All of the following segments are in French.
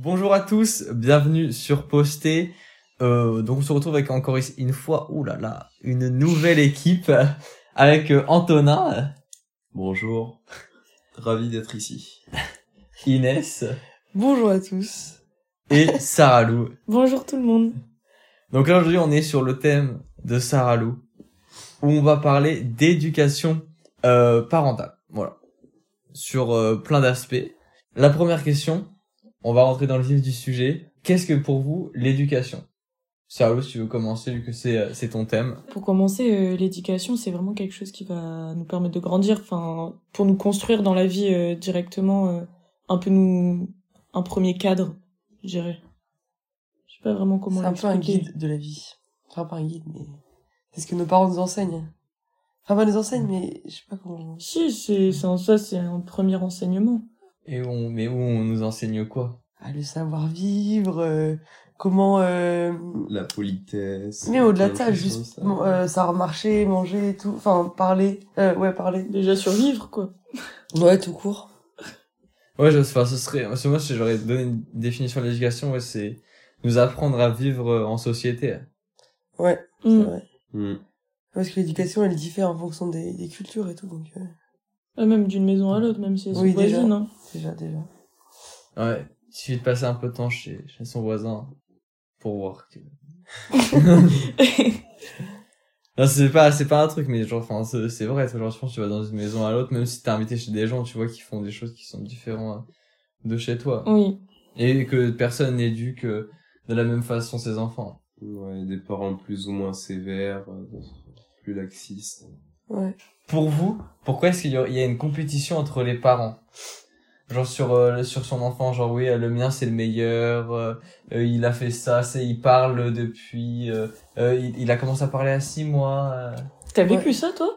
Bonjour à tous, bienvenue sur Posté. Euh, donc on se retrouve avec encore une fois, ouh là là, une nouvelle équipe avec euh, Antonin, Bonjour, ravi d'être ici. Inès Bonjour à tous. et Sarah Lou. Bonjour tout le monde. Donc là aujourd'hui on est sur le thème de Sarah Lou où on va parler d'éducation euh, parentale. Voilà, sur euh, plein d'aspects. La première question, on va rentrer dans le vif du sujet. Qu'est-ce que pour vous l'éducation? Sarah Lou, si tu veux commencer vu que c'est euh, c'est ton thème. Pour commencer, euh, l'éducation, c'est vraiment quelque chose qui va nous permettre de grandir, enfin, pour nous construire dans la vie euh, directement, euh, un peu nous, un premier cadre, je dirais. Je sais pas vraiment comment C'est un peu un guide de la vie. Enfin, pas un guide, mais c'est ce que nos parents nous enseignent. Enfin, pas nous enseignent, mais je sais pas comment. Si, c'est, c'est en ça, c'est un premier enseignement. Et on, mais où on nous enseigne quoi? Ah, le savoir-vivre, euh, comment. Euh... La politesse. Mais au-delà de ça, juste ça. bon, euh, savoir marcher, manger et tout. Enfin, parler. Euh, ouais, parler. Déjà survivre, quoi. Ouais, tout court. Ouais, je, enfin, ce serait, parce que moi, si j'aurais donné une définition de l'éducation, ouais, c'est nous apprendre à vivre euh, en société. Ouais, c'est Mm. vrai. Hmm. Parce que l'éducation, elle diffère en fonction des, des cultures et tout, donc euh, Ah, Même d'une maison à l'autre, même si elles sont Oui, déjà. voisines, hein. Déjà, déjà. Ouais. Il suffit de passer un peu de temps chez, chez son voisin pour voir que... Non, c'est pas, c'est pas un truc, mais genre, enfin, c'est vrai, genre, je pense que tu vas dans une maison à l'autre, même si t'es invité chez des gens, tu vois, qui font des choses qui sont différentes de chez toi. oui. Et que personne n'éduque de la même façon ses enfants. Ouais, des parents plus ou moins sévères, euh, plus laxistes. Ouais. Pour vous, pourquoi est-ce qu'il y a une compétition entre les parents? Genre sur euh, sur son enfant, genre oui, euh, le mien c'est le meilleur, euh, euh, il a fait ça, c'est il parle depuis, euh, euh, il, il a commencé à parler à six mois. euh. T'as vécu Ouais. ça, toi?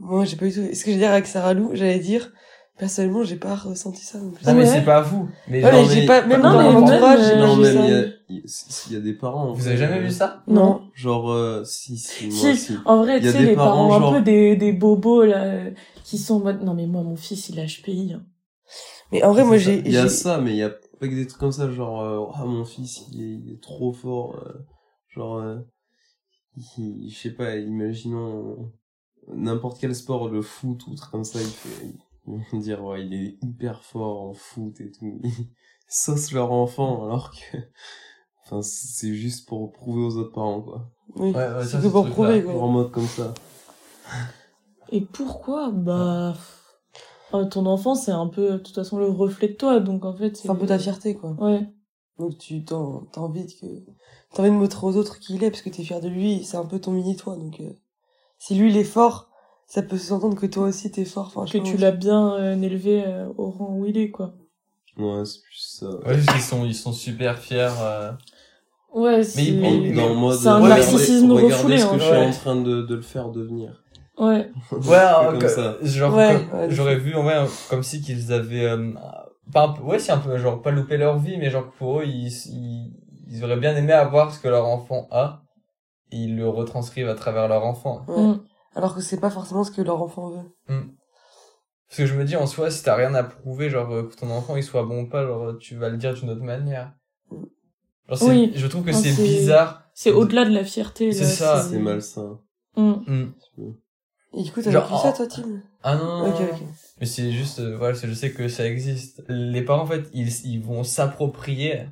Moi, j'ai pas eu tout. Ce que je veux dire avec Sarah Lou, j'allais dire, personnellement, j'ai pas ressenti ça non plus. Non mais Ouais. c'est pas vous. Mais Ouais, genre, mais j'ai mais- pas, même Non, dans mais mon entourage, j'ai pas non, ça. il y a, il il y a des parents. en Vous avez jamais vu ça? Non. Genre, euh, si, si, moi Si, en vrai, tu sais, les parents, parents, un peu des, des bobos, là, qui sont en mode, non, mais moi, mon fils, il a HPI. hein. Mais en vrai, moi, j'ai, Il y a ça, mais il y a pas que des trucs comme ça, genre, euh, ah, mon fils, il est, il est trop fort, euh, genre, euh, il- je sais pas, imaginons n'importe quel sport, le foot ou truc comme ça, il fait, ils vont dire, ouais, il est hyper fort en foot et tout. Ils saucent leur enfant, alors que, enfin, c'est juste pour prouver aux autres parents, quoi. oui. Ouais, c'est que pour prouver, quoi. en mode comme ça. Et pourquoi? Bah, ton enfant, c'est un peu, de toute façon, le reflet de toi, donc en fait. C'est un peu ta fierté, quoi. Ouais. Donc, tu, t'en, t'as envie de que, t'as envie de montrer aux autres qui il est, parce que t'es fier de lui, c'est un peu ton mini-toi, donc, euh, si lui, il est fort, ça peut s'entendre que toi aussi, t'es fort, enfin, Que tu l'as bien euh, élevé euh, au rang où il est, quoi. Ouais, c'est plus ça. Ouais, ils sont ils sont super fiers. euh. Ouais, Mais c'est. mais- C'est un narcissisme regardez refoulé, ce que hein. je suis Ouais. en train de, de le faire devenir. Ouais. Ouais, comme que- ça. genre Ouais, comme- ouais, j'aurais vu en vrai euh, comme si qu'ils avaient euh, pas un peu, ouais, c'est un peu genre pas loupé leur vie, mais genre pour eux ils, ils ils auraient bien aimé avoir ce que leur enfant a et ils le retranscrivent à travers leur enfant. Ouais. Mm. Alors que c'est pas forcément ce que leur enfant veut. Parce que je me dis en soi si t'as rien à prouver genre euh, que ton enfant il soit bon ou pas, genre tu vas le dire d'une autre manière. Genre, c'est- Oui. je trouve que c'est bizarre. C'est au-delà de la fierté, C'est ça. C'est malsain. Mm. Et du coup, t'as Genre, vécu ça, en- toi, Tim? Ah non, non, Ok, non, ok. Mais c'est juste, euh, voilà, je sais que ça existe. Les parents, en fait, ils, ils vont s'approprier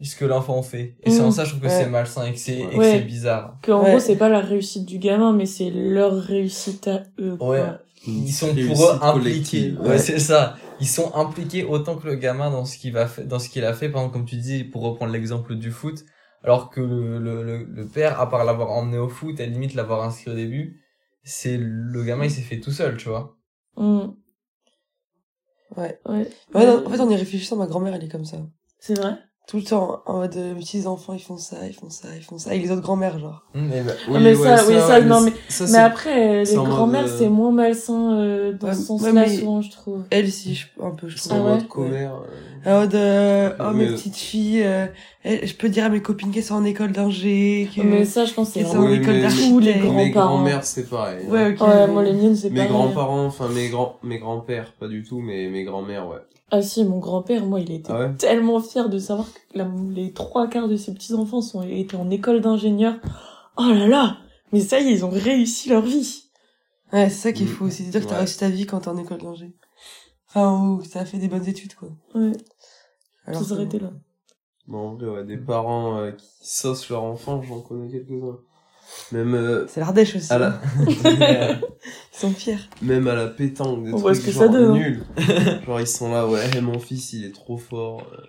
ce que l'enfant fait. Et c'est en ça, je trouve que Ouais. c'est malsain et que c'est, et que Ouais. c'est bizarre. Que, en Ouais. gros, c'est pas la réussite du gamin, mais c'est leur réussite à eux, quoi. Ouais. Ils sont Réussite pour eux impliqués. Ouais, c'est ça. Ils sont impliqués autant que le gamin dans ce qu'il va faire, dans ce qu'il a fait. Par exemple, comme tu dis, pour reprendre l'exemple du foot. Alors que le, le, le, le père, à part l'avoir emmené au foot, à la limite l'avoir inscrit au début, c'est le gamin, il s'est fait tout seul, tu vois. Mm. Ouais. Ouais. Ouais, non, en fait, en y réfléchissant, ma grand-mère, elle est comme ça. C'est vrai? Tout le temps, en mode, euh, mes petits-enfants, ils font ça, ils font ça, ils font ça. Avec les autres grand-mères, genre. Mm, mais bah, Ah, mais ça, oui, ça, non, mais- ça, Mais c'est- après, euh, les grands-mères, euh, c'est moins malsain euh, dans Ouais, ce ouais, mais- souvent, je trouve. Elle, si, je, un peu, je c'est trouve. en mode commère. En mode, euh, oh, mes Mais- petites filles, euh, elles- je peux dire à mes copines qu'elles sont en école d'ingé, que... Mais ça, je pense que c'est en école mais- tous les Mes Mes grands-parents. grands-mères, c'est pareil. hein. Ouais, ok. Ouais, moi, les miennes, c'est Mes pareil. grands-parents, enfin mes grands, mes grands-pères, pas du tout, mais mes grands-mères, ouais. Ah si, mon grand-père, moi, il était Ah ouais tellement fier de savoir que la- les trois quarts de ses petits-enfants sont étaient en école d'ingénieur. Oh là là Mais ça y est, ils ont réussi leur vie. Ouais, c'est ça qui est Mm. fou aussi. C'est-à-dire que t'as Ouais. réussi ta vie quand t'es en école d'ingé. Enfin, ou que t'as fait des bonnes études, quoi. Ouais, Alors tous que- arrêtés là. Non, en vrai, ouais, des parents euh, qui saucent leur enfant, j'en connais quelques-uns. Même, euh, C'est l'Ardèche aussi. à la, Ils sont fiers. même à la pétanque, des On trucs que genre ça donne, hein. nuls. genre, ils sont là, ouais, mon fils, il est trop fort, euh,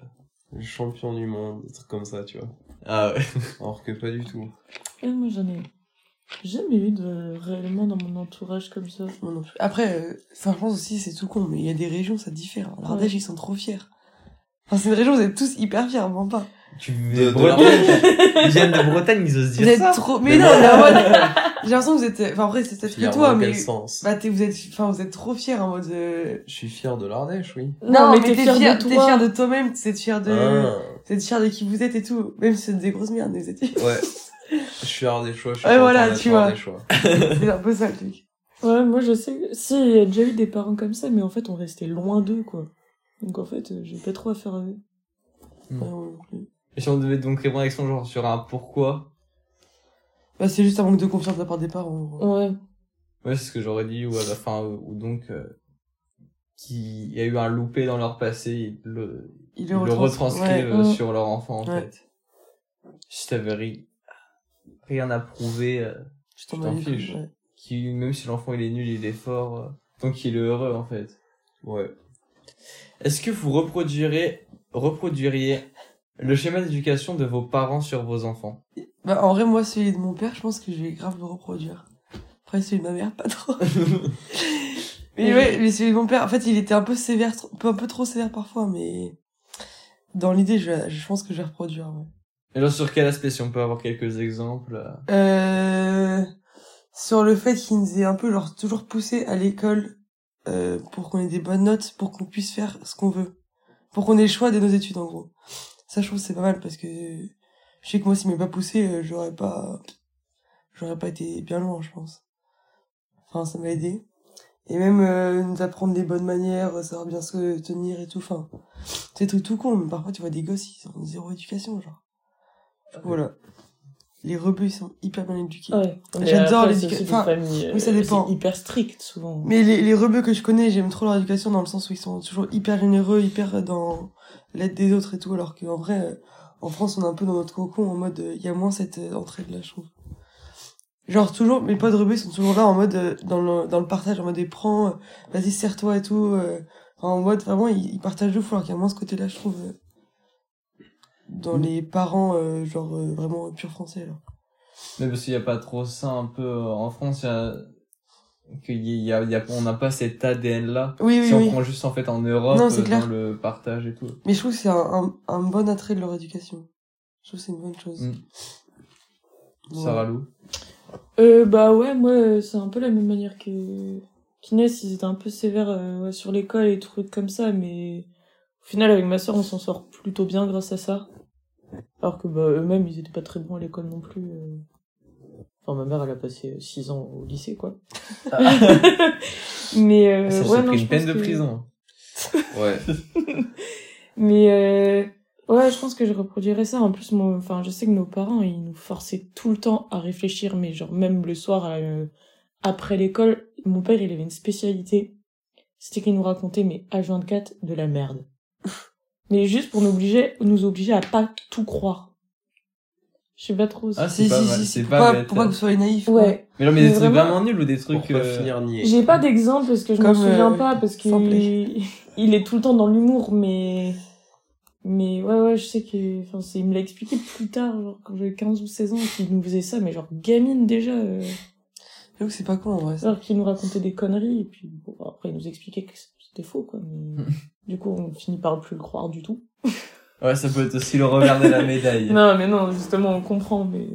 le champion du monde, des trucs comme ça, tu vois. Ah ouais. Alors que pas du tout. Et moi, j'en ai jamais eu de réellement dans mon entourage comme ça. Après, euh, enfin, je pense aussi, c'est tout con, mais il y a des régions, ça diffère. L'Ardèche, Ouais. ils sont trop fiers. Enfin, c'est une région, vous êtes tous hyper fiers, vraiment pas. Tu De- de Bretagne. Ils viennent de Bretagne, ils osent Vous dire êtes ça. trop, mais non, mais en mode, j'ai l'impression que vous êtes, enfin, après, c'est peut-être Fier que toi, mais, sens bah, t'es, vous êtes, enfin, vous êtes trop fiers en mode, euh, Je suis fier de l'Ardèche, oui. Non, mais t'es fier de t'es toi. fier de toi-même, t'es fier de, Ah, vous êtes fier de qui vous êtes et tout. Même si c'est des grosses merdes, vous êtes ouais. Je suis ardéchois, je suis Ouais, voilà, tu vois. c'est un peu ça, le truc. Ouais, moi je sais. Si, il y a déjà eu des parents comme ça, mais en fait, on restait loin d'eux, quoi. Donc en fait, euh, j'ai pas trop à faire avec. Mm. Moi non plus. Et si on devait donc répondre avec son genre sur un pourquoi, Bah, c'est juste un manque de confiance de la part des parents. Ouais. ouais, c'est ce que j'aurais dit, ou à la fin, ou donc, euh, qu'il y a eu un loupé dans leur passé, ils le, Ils ils le retranscrivent Ouais. euh, sur leur enfant, en Ouais. fait. Si t'avais ri- rien à prouver, euh, Je t'en fiche. ouais. qui, même si l'enfant il est nul, il est fort, euh, tant qu'il est heureux, en fait. Ouais. Est-ce que vous reproduirez, reproduiriez le schéma d'éducation de vos parents sur vos enfants Bah, en vrai, moi, celui de mon père, je pense que je vais grave le reproduire. Après, celui de ma mère, pas trop. mais ouais, mais celui de mon père, en fait, il était un peu sévère, un peu, trop sévère parfois, mais dans l'idée, je, je pense que je vais reproduire, ouais. Et alors sur quel aspect, si on peut avoir quelques exemples euh, Euh, sur le fait qu'il nous ait un peu, genre, toujours poussé à l'école, euh, pour qu'on ait des bonnes notes, pour qu'on puisse faire ce qu'on veut. Pour qu'on ait le choix de nos études, en gros. Ça, je trouve que c'est pas mal, parce que je sais que moi, s'il m'avait pas poussé, euh, j'aurais pas, j'aurais pas été bien loin, je pense. Enfin, ça m'a aidé. Et même, euh, nous apprendre des bonnes manières, euh, savoir bien se tenir et tout, enfin, c'est trucs tout con, mais parfois, tu vois des gosses, ils ont zéro éducation, genre. Voilà. Les rebeux, ils sont hyper bien éduqués. Ouais. J'adore l'éducation. Enfin, des familles, oui, ça euh, dépend. hyper strictes, souvent. Mais les, les rebeux que je connais, j'aime trop leur éducation dans le sens où ils sont toujours hyper généreux, hyper dans l'aide des autres et tout, alors qu'en vrai, euh, en France, on est un peu dans notre cocon en mode, euh, il y a moins cette euh, entraide-là, je trouve. Genre, toujours, mes potes rebeux, sont toujours là en mode, euh, dans le, dans le partage, en mode, eh, prends, euh, vas-y, serre-toi et tout, euh, en mode, vraiment, ils, ils partagent de fou, alors qu'il y a moins ce côté-là, je trouve, dans les parents, euh, genre, euh, vraiment pur français, là. Mais parce qu'il n'y a pas trop ça un peu euh, en France, il y a, qu'il y a, il y a- on n'a pas cet ADN là. Oui, oui, si on prend juste en fait en Europe, Non, euh, clair. le partage et tout. Mais je trouve que c'est un, un, un bon attrait de leur éducation. Je trouve que c'est une bonne chose. Mm. Voilà. Sarah Lou. Euh, bah ouais, moi, c'est un peu la même manière que qu'Inès, ils étaient un peu sévères euh, sur l'école et trucs comme ça, mais au final, avec ma soeur, on s'en sort plutôt bien grâce à ça. Alors que bah, eux-mêmes, ils étaient pas très bons à l'école non plus. euh. Enfin, ma mère, elle a passé 6 ans au lycée, quoi. mais euh, ça ouais, non, pris une peine de que- prison. Ouais. Mais euh, ouais, je pense que je reproduirais ça. En plus, moi, enfin, je sais que nos parents, ils nous forçaient tout le temps à réfléchir, mais genre même le soir, euh, après l'école, mon père, il avait une spécialité. C'était qu'il nous racontait, mais H24, de la merde. Mais juste pour nous obliger, nous obliger à pas tout croire. Je sais pas trop. Ah, si- c'est pas mal, pour c'est pas, pas bête. pour pas que vous soyez naïf. quoi. ouais. Mais non, mais Mais des trucs vraiment- vraiment nuls ou des Pour trucs. pas euh, finir niais. J'ai pas d'exemple parce que je m'en souviens euh, pas parce qu'il il est tout le temps dans l'humour mais mais ouais ouais je sais que enfin c'est il me l'a expliqué plus tard genre quand j'avais 15 ou 16 ans qu'il nous faisait ça mais genre gamine déjà euh, J'avoue que c'est pas con, en vrai. ça. alors qu'il nous racontait des conneries et puis bon, après il nous expliquait que c'était faux quoi mais du coup on finit par plus le croire du tout Ouais, ça peut être aussi le revers de la médaille. non mais non justement on comprend mais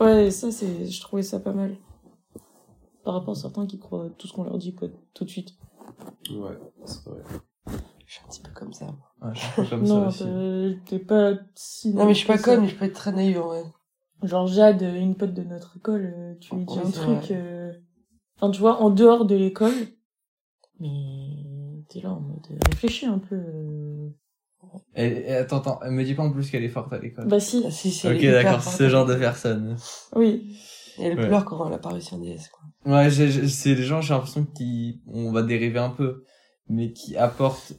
ouais ça c'est je trouvais ça pas mal par rapport à certains qui croient tout ce qu'on leur dit quoi tout de suite Ouais, c'est vrai. Je suis un petit peu comme ça. moi. Ouais, je suis un peu comme non, ça aussi. t'es- pas si. Non, mais je suis pas conne, mais je peux être très naïve, en vrai. Genre Jade, une pote de notre école, euh, tu lui dis Oui, un truc. euh, Enfin, tu vois, en dehors de l'école. Mais T'es là en mode euh, réfléchis un peu. euh. Et, et attends, attends, me dis pas en plus qu'elle est forte à l'école. Bah si, si, si, ok, elle d'accord, forte. ce genre de personne. oui. Et elle Ouais. pleure quand elle a pas réussi en DS, quoi. Ouais, j'ai- j'ai- c'est des gens, j'ai l'impression qui, on va dériver un peu, mais qui apportent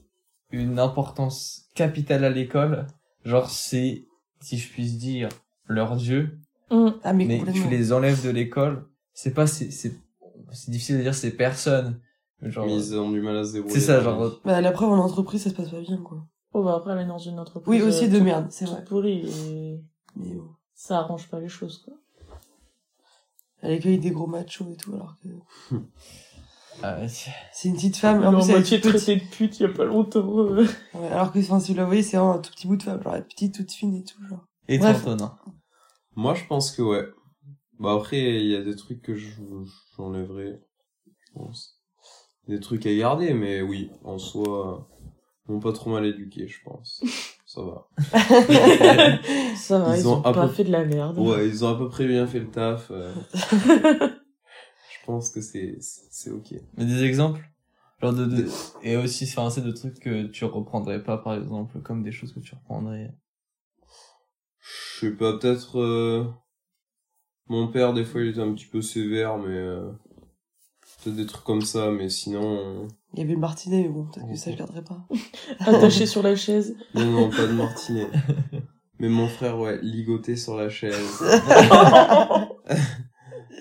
une importance capitale à l'école. Genre, c'est, si je puis dire, leur dieu. Hum. Ah, mais, Mais tu les enlèves de l'école, c'est pas, c'est, c'est, c'est difficile de dire ces personnes. Genre, Mais ils ont du mal à se débrouiller. c'est ça, genre. Bah, la preuve, en entreprise, ça se passe pas bien, quoi. Oh bah après elle est dans une entreprise. Oui, aussi euh, de merde, c'est vrai. pourrie et Mais bon. ça arrange pas les choses quoi. Elle accueille des gros machos et tout, alors que ah, ouais. c'est une petite femme. En en plus, elle est traitée de pute il y a pas longtemps. euh. Ouais, alors que, enfin, si vous la voyez, c'est vraiment un tout petit bout de femme. Genre, elle est petite, toute fine et tout, genre. Et Bref. toi, Antonin Moi, je pense que ouais. Bah après, il y a des trucs que je- j'enlèverais. je pense. Des trucs à garder, mais oui, en soi, ils m'ont pas trop mal éduqué, je pense. Ça va. Ça va, Ils ils, ont ont, un pas peu- fait de la merde. Ouais, ils ont à peu près bien fait le taf. euh. je pense que c'est c'est ok. Mais des exemples? Genre de, de, et aussi, c'est de trucs que tu reprendrais pas, par exemple, comme des choses que tu reprendrais. Je sais pas, peut-être euh, mon père des fois il était un petit peu sévère, mais euh, peut-être des trucs comme ça, mais sinon Il y avait le martinet, mais bon, peut-être que ça, je garderai pas. Attaché sur la chaise. non non pas de martinet. mais mon frère ouais ligoté sur la chaise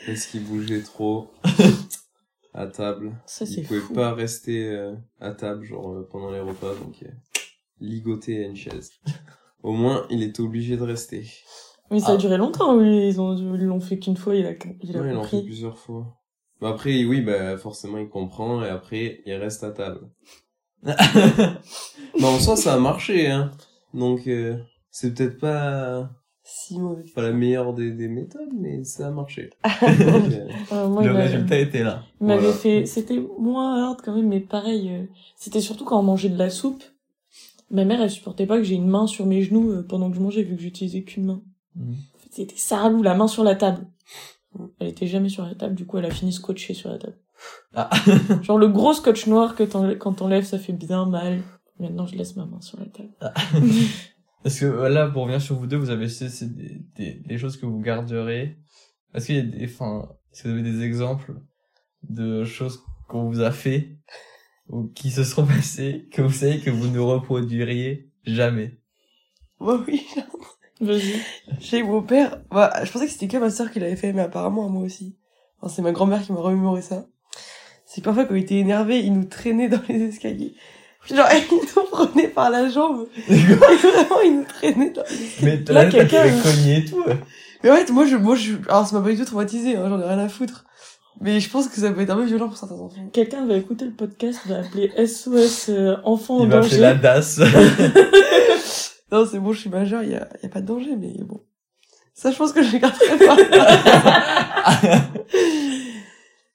parce qu'il bougeait trop à table. Ça c'est Il pouvait fou. pas rester euh, à table genre euh, pendant les repas donc euh, ligoté à une chaise. Au moins il était obligé de rester. Mais ça Ah. a duré longtemps, oui. Ils ont, ils l'ont fait qu'une fois, il a, il a Ouais, il en fait plusieurs fois. Mais après, oui, bah, forcément, il comprend, et après, il reste à table. Mais en soi, ça a marché, hein. Donc, euh, c'est peut-être pas, Si mauvais. pas la meilleure des, des méthodes, mais ça a marché. Donc, euh, moi, Le résultat était là. il m'avait Voilà. fait, c'était moins hard quand même, mais pareil, euh, c'était surtout quand on mangeait de la soupe. Ma mère, elle supportait pas que j'ai une main sur mes genoux pendant que je mangeais, vu que j'utilisais qu'une main. En fait, C'était Saralou, la main sur la table. Elle était jamais sur la table, du coup, elle a fini scotchée sur la table. Ah. Genre le gros scotch noir que quand t'enlèves, ça fait bien mal. Maintenant, je laisse ma main sur la table. Parce que euh, là, pour revenir sur vous deux, vous avez c'est c'est des, des, des choses que vous garderez. Est-ce qu'il y a des, enfin, est-ce que vous avez des exemples de choses qu'on vous a fait ou qui se seront passées que vous savez que vous ne reproduiriez jamais? Moi, oui. Vas-y. Chez mon père, bah, je pensais que c'était que ma sœur qui l'avait fait, mais apparemment, moi aussi. Enfin, c'est ma grand-mère qui m'a remémoré ça. C'est que parfois, quand il était énervé, il nous traînait dans les escaliers. Genre, il nous prenait par la jambe. Et vraiment, il nous traînait dans les escaliers. Mais Là, quelqu'un- cogner et tout. Mais en fait, moi, je, moi, je, alors, ça m'a pas du tout traumatisé, hein, j'en ai rien à foutre. Mais je pense que ça peut être un peu violent pour certains enfants. Quelqu'un va écouter le podcast, va appeler SOS euh, enfant en Il m'a fait danger. la DAS. Non, c'est bon, je suis majeur, il y a, y a pas de danger, mais bon. Ça, je pense que je garderai pas.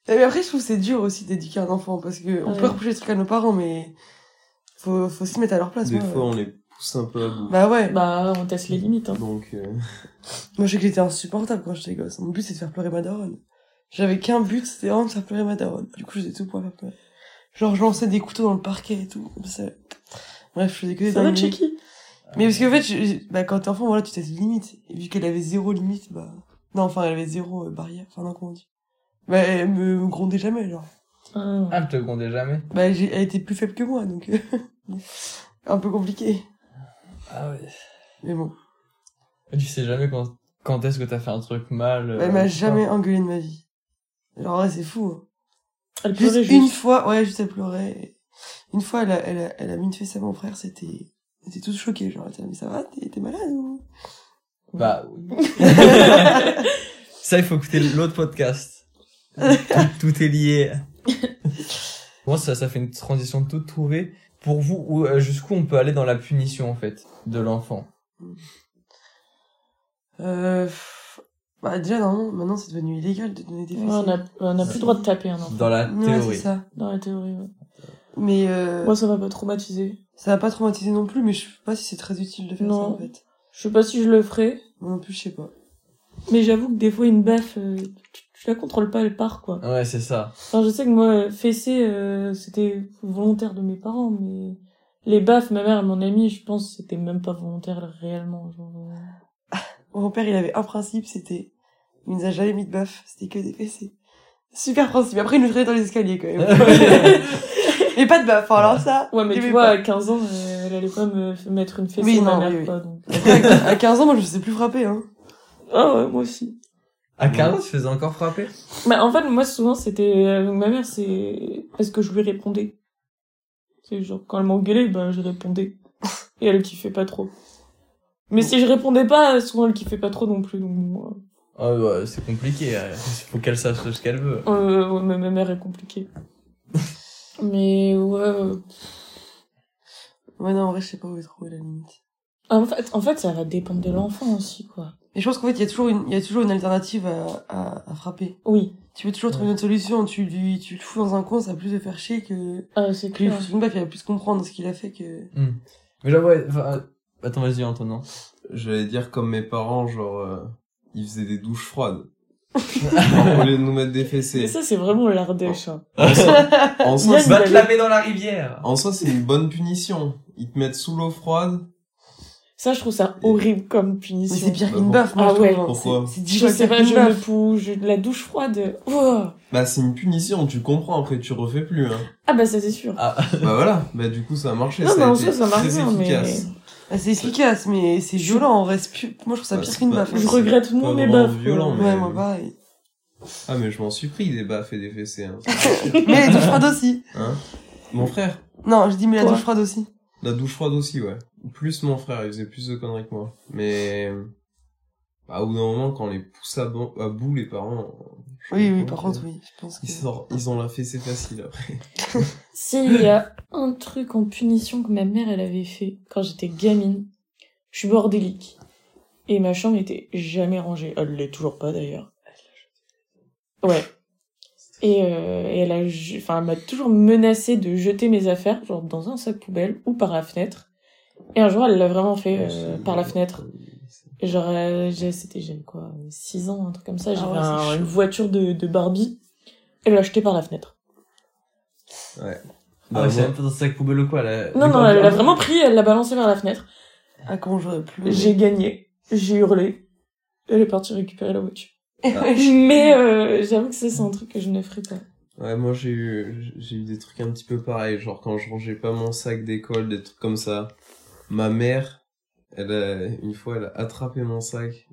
mais après, je trouve que c'est dur aussi d'éduquer un enfant, parce que on peut reprocher des trucs à nos parents, mais faut, faut se mettre à leur place. des moi. fois, on les pousse un peu à bout. Bah ouais. Bah, on teste les limites. Hein. Donc, euh, Moi, je sais que j'étais insupportable quand j'étais gosse. Mon but, c'est de faire pleurer ma daronne. J'avais qu'un but, c'était vraiment de faire pleurer ma daronne. Du coup, je faisais tout pour faire pleurer. Genre, je lançais des couteaux dans le parquet et tout, comme ça. Bref, je faisais que des Ça va. Chucky? Mais parce qu'en fait, je- je- bah, quand t'es enfant, voilà, tu testes les limites. Et vu qu'elle avait zéro limite, bah, non, enfin, elle avait zéro euh, barrière. Enfin, non, comment on dit. Bah, elle me, me grondait jamais, genre. Ah. Je te grondais jamais? Bah, j'ai, elle était plus faible que moi, donc, euh, un peu compliqué. Ah ouais. Mais bon. Tu sais jamais quand, quand est-ce que t'as fait un truc mal. euh, elle m'a jamais pas? engueulé de ma vie. Genre, ouais, c'est fou, hein. Elle Juste pleurait une juste. fois, ouais, juste elle pleurait. Une fois, elle a, elle a, elle a mis une fesse à mon frère, c'était, était toute choquée, genre, mais ça va, t'es, malade ou? Bah, oui. Ça, il faut écouter l'autre podcast. tout, tout est lié. Moi, ça, ça fait une transition toute trouvée. Pour vous, euh, jusqu'où on peut aller dans la punition, en fait, de l'enfant? Euh, bah, déjà, normalement, maintenant, c'est devenu illégal de donner des Ouais, fesses. on a, on a plus le droit de taper un enfant. Dans la Ouais, c'est théorie. ça. Dans la théorie, ouais. Mais, euh, Moi, ça m'a pas traumatisé. Ça va pas traumatiser non plus, mais je sais pas si c'est très utile de faire Non. ça, en fait. Je sais pas si je le ferai, Moi non plus, je sais pas. mais j'avoue que des fois, une baffe, euh, tu, la contrôle pas, elle part, quoi. Ouais, c'est ça. Enfin, je sais que moi, fesser, euh, c'était volontaire de mes parents, mais les baffes, ma mère et mon ami, je pense, c'était même pas volontaire réellement. Genre, euh. Mon père, il avait un principe, c'était, il nous a jamais mis de baffe, c'était que des fessées. Super principe. Après, il nous traitait dans les escaliers, quand même. Mais pas de baffe, alors ça. Ouais, mais tu vois, pas. à 15 ans, euh, elle allait pas me mettre une fessée, Oui, ma non, mère, oui, oui. quoi, donc. Après, à 15 ans, moi, je sais plus frapper, hein. Ah ouais, moi aussi. À 15 ans, tu faisais encore frapper? Bah, en fait, moi, souvent, c'était, avec ma mère, c'est, est-ce que je lui répondais? C'est genre, quand elle m'engueulait, ben, je répondais. Et elle kiffait pas trop. Mais si je répondais pas, souvent, elle kiffait pas trop non plus, donc, moi. Ah ouais, c'est compliqué. euh, Il faut qu'elle sache ce qu'elle veut. Euh, ouais, mais ma mère est compliquée. Mais, ouais, euh, Ouais, non, en vrai, je sais pas où est trouver la limite. en fait, en fait, ça va dépendre de l'enfant aussi, quoi. Et je pense qu'en fait, il y a toujours une, il y a toujours une alternative à, à, à frapper. Oui. Tu peux toujours trouver une autre solution. Tu lui, tu le fous dans un coin, ça va plus le faire chier que, Ah, c'est que lui une baffe, il va plus comprendre ce qu'il a fait que... Mais genre, ouais, enfin, euh, attends, vas-y, Antonin. non J'allais dire comme mes parents, genre, euh, ils faisaient des douches froides. Au lieu de nous mettre des Mais fessées. ça, c'est vraiment l'Ardèche, hein. En soi, en soi, Va te laver dans la rivière en soi, c'est une bonne punition. Ils te mettent sous l'eau froide. Ça, je trouve ça horrible comme Mais punition. c'est pire Bah, qu'une bon. baffe, moi, Ah je ouais. trouve. hein. Pourquoi C'est c'est Je sais pire pas, qu'une je me baffe. pou, je, la douche froide. Oh. Bah, c'est une punition, tu comprends, après tu refais plus, hein. Ah bah ça c'est sûr. Ah, Bah voilà, bah du coup ça a marché, non, ça mais a en été soi ça marche très bien, mais efficace. Ah, c'est efficace, mais c'est violent, en vrai. c'est plus- Moi, je trouve ça Bah, pire qu'une baffe. je c'est regrette moins mes baffes. violent, mais- Ouais, moi, pareil. Ah mais je m'en suis pris des baffes et des fessées, hein. Mais les douches froides aussi. hein? Mon frère Non, je dis, mais la Quoi? douche froide aussi. La douche froide aussi, ouais. Plus mon frère, il faisait plus de conneries que moi. Mais... Bah, au bout d'un moment, quand on les pousse à bout, les parents... Oui, oui, par contre, oui. Je pense que... Ils, sortent- ils ont la fessée facile après. S'il y a un truc en punition que ma mère elle avait fait quand j'étais gamine, je suis bordélique. Et ma chambre était jamais rangée. Elle l'est toujours pas d'ailleurs. Ouais. Et, euh, et elle a, enfin, m'a toujours menacé de jeter mes affaires, genre dans un sac poubelle ou par la fenêtre. Et un jour, elle l'a vraiment fait euh, par la fenêtre. Et genre, euh, j'ai- c'était, j'avais quoi, 6 ans, un truc comme ça. Ah J'avais ouais, c'est un- chaud. une voiture de, de Barbie. Elle l'a jetée par la fenêtre. Ouais. ah Bah, ouais, c'est même pas dans sac poubelle ou quoi là. Non, non, elle l'a vraiment pris, elle l'a balancé vers la fenêtre. Ah, comment j'aurais pu... J'ai gagné. J'ai hurlé. Elle est partie récupérer la voiture. Ah. Mais euh, j'avoue que ça, c'est un truc que je ne ferai pas. Ouais, moi j'ai eu, j'ai eu des trucs un petit peu pareils, genre quand je rangeais pas mon sac d'école, des trucs comme ça. Ma mère, elle a, une fois, elle a attrapé mon sac,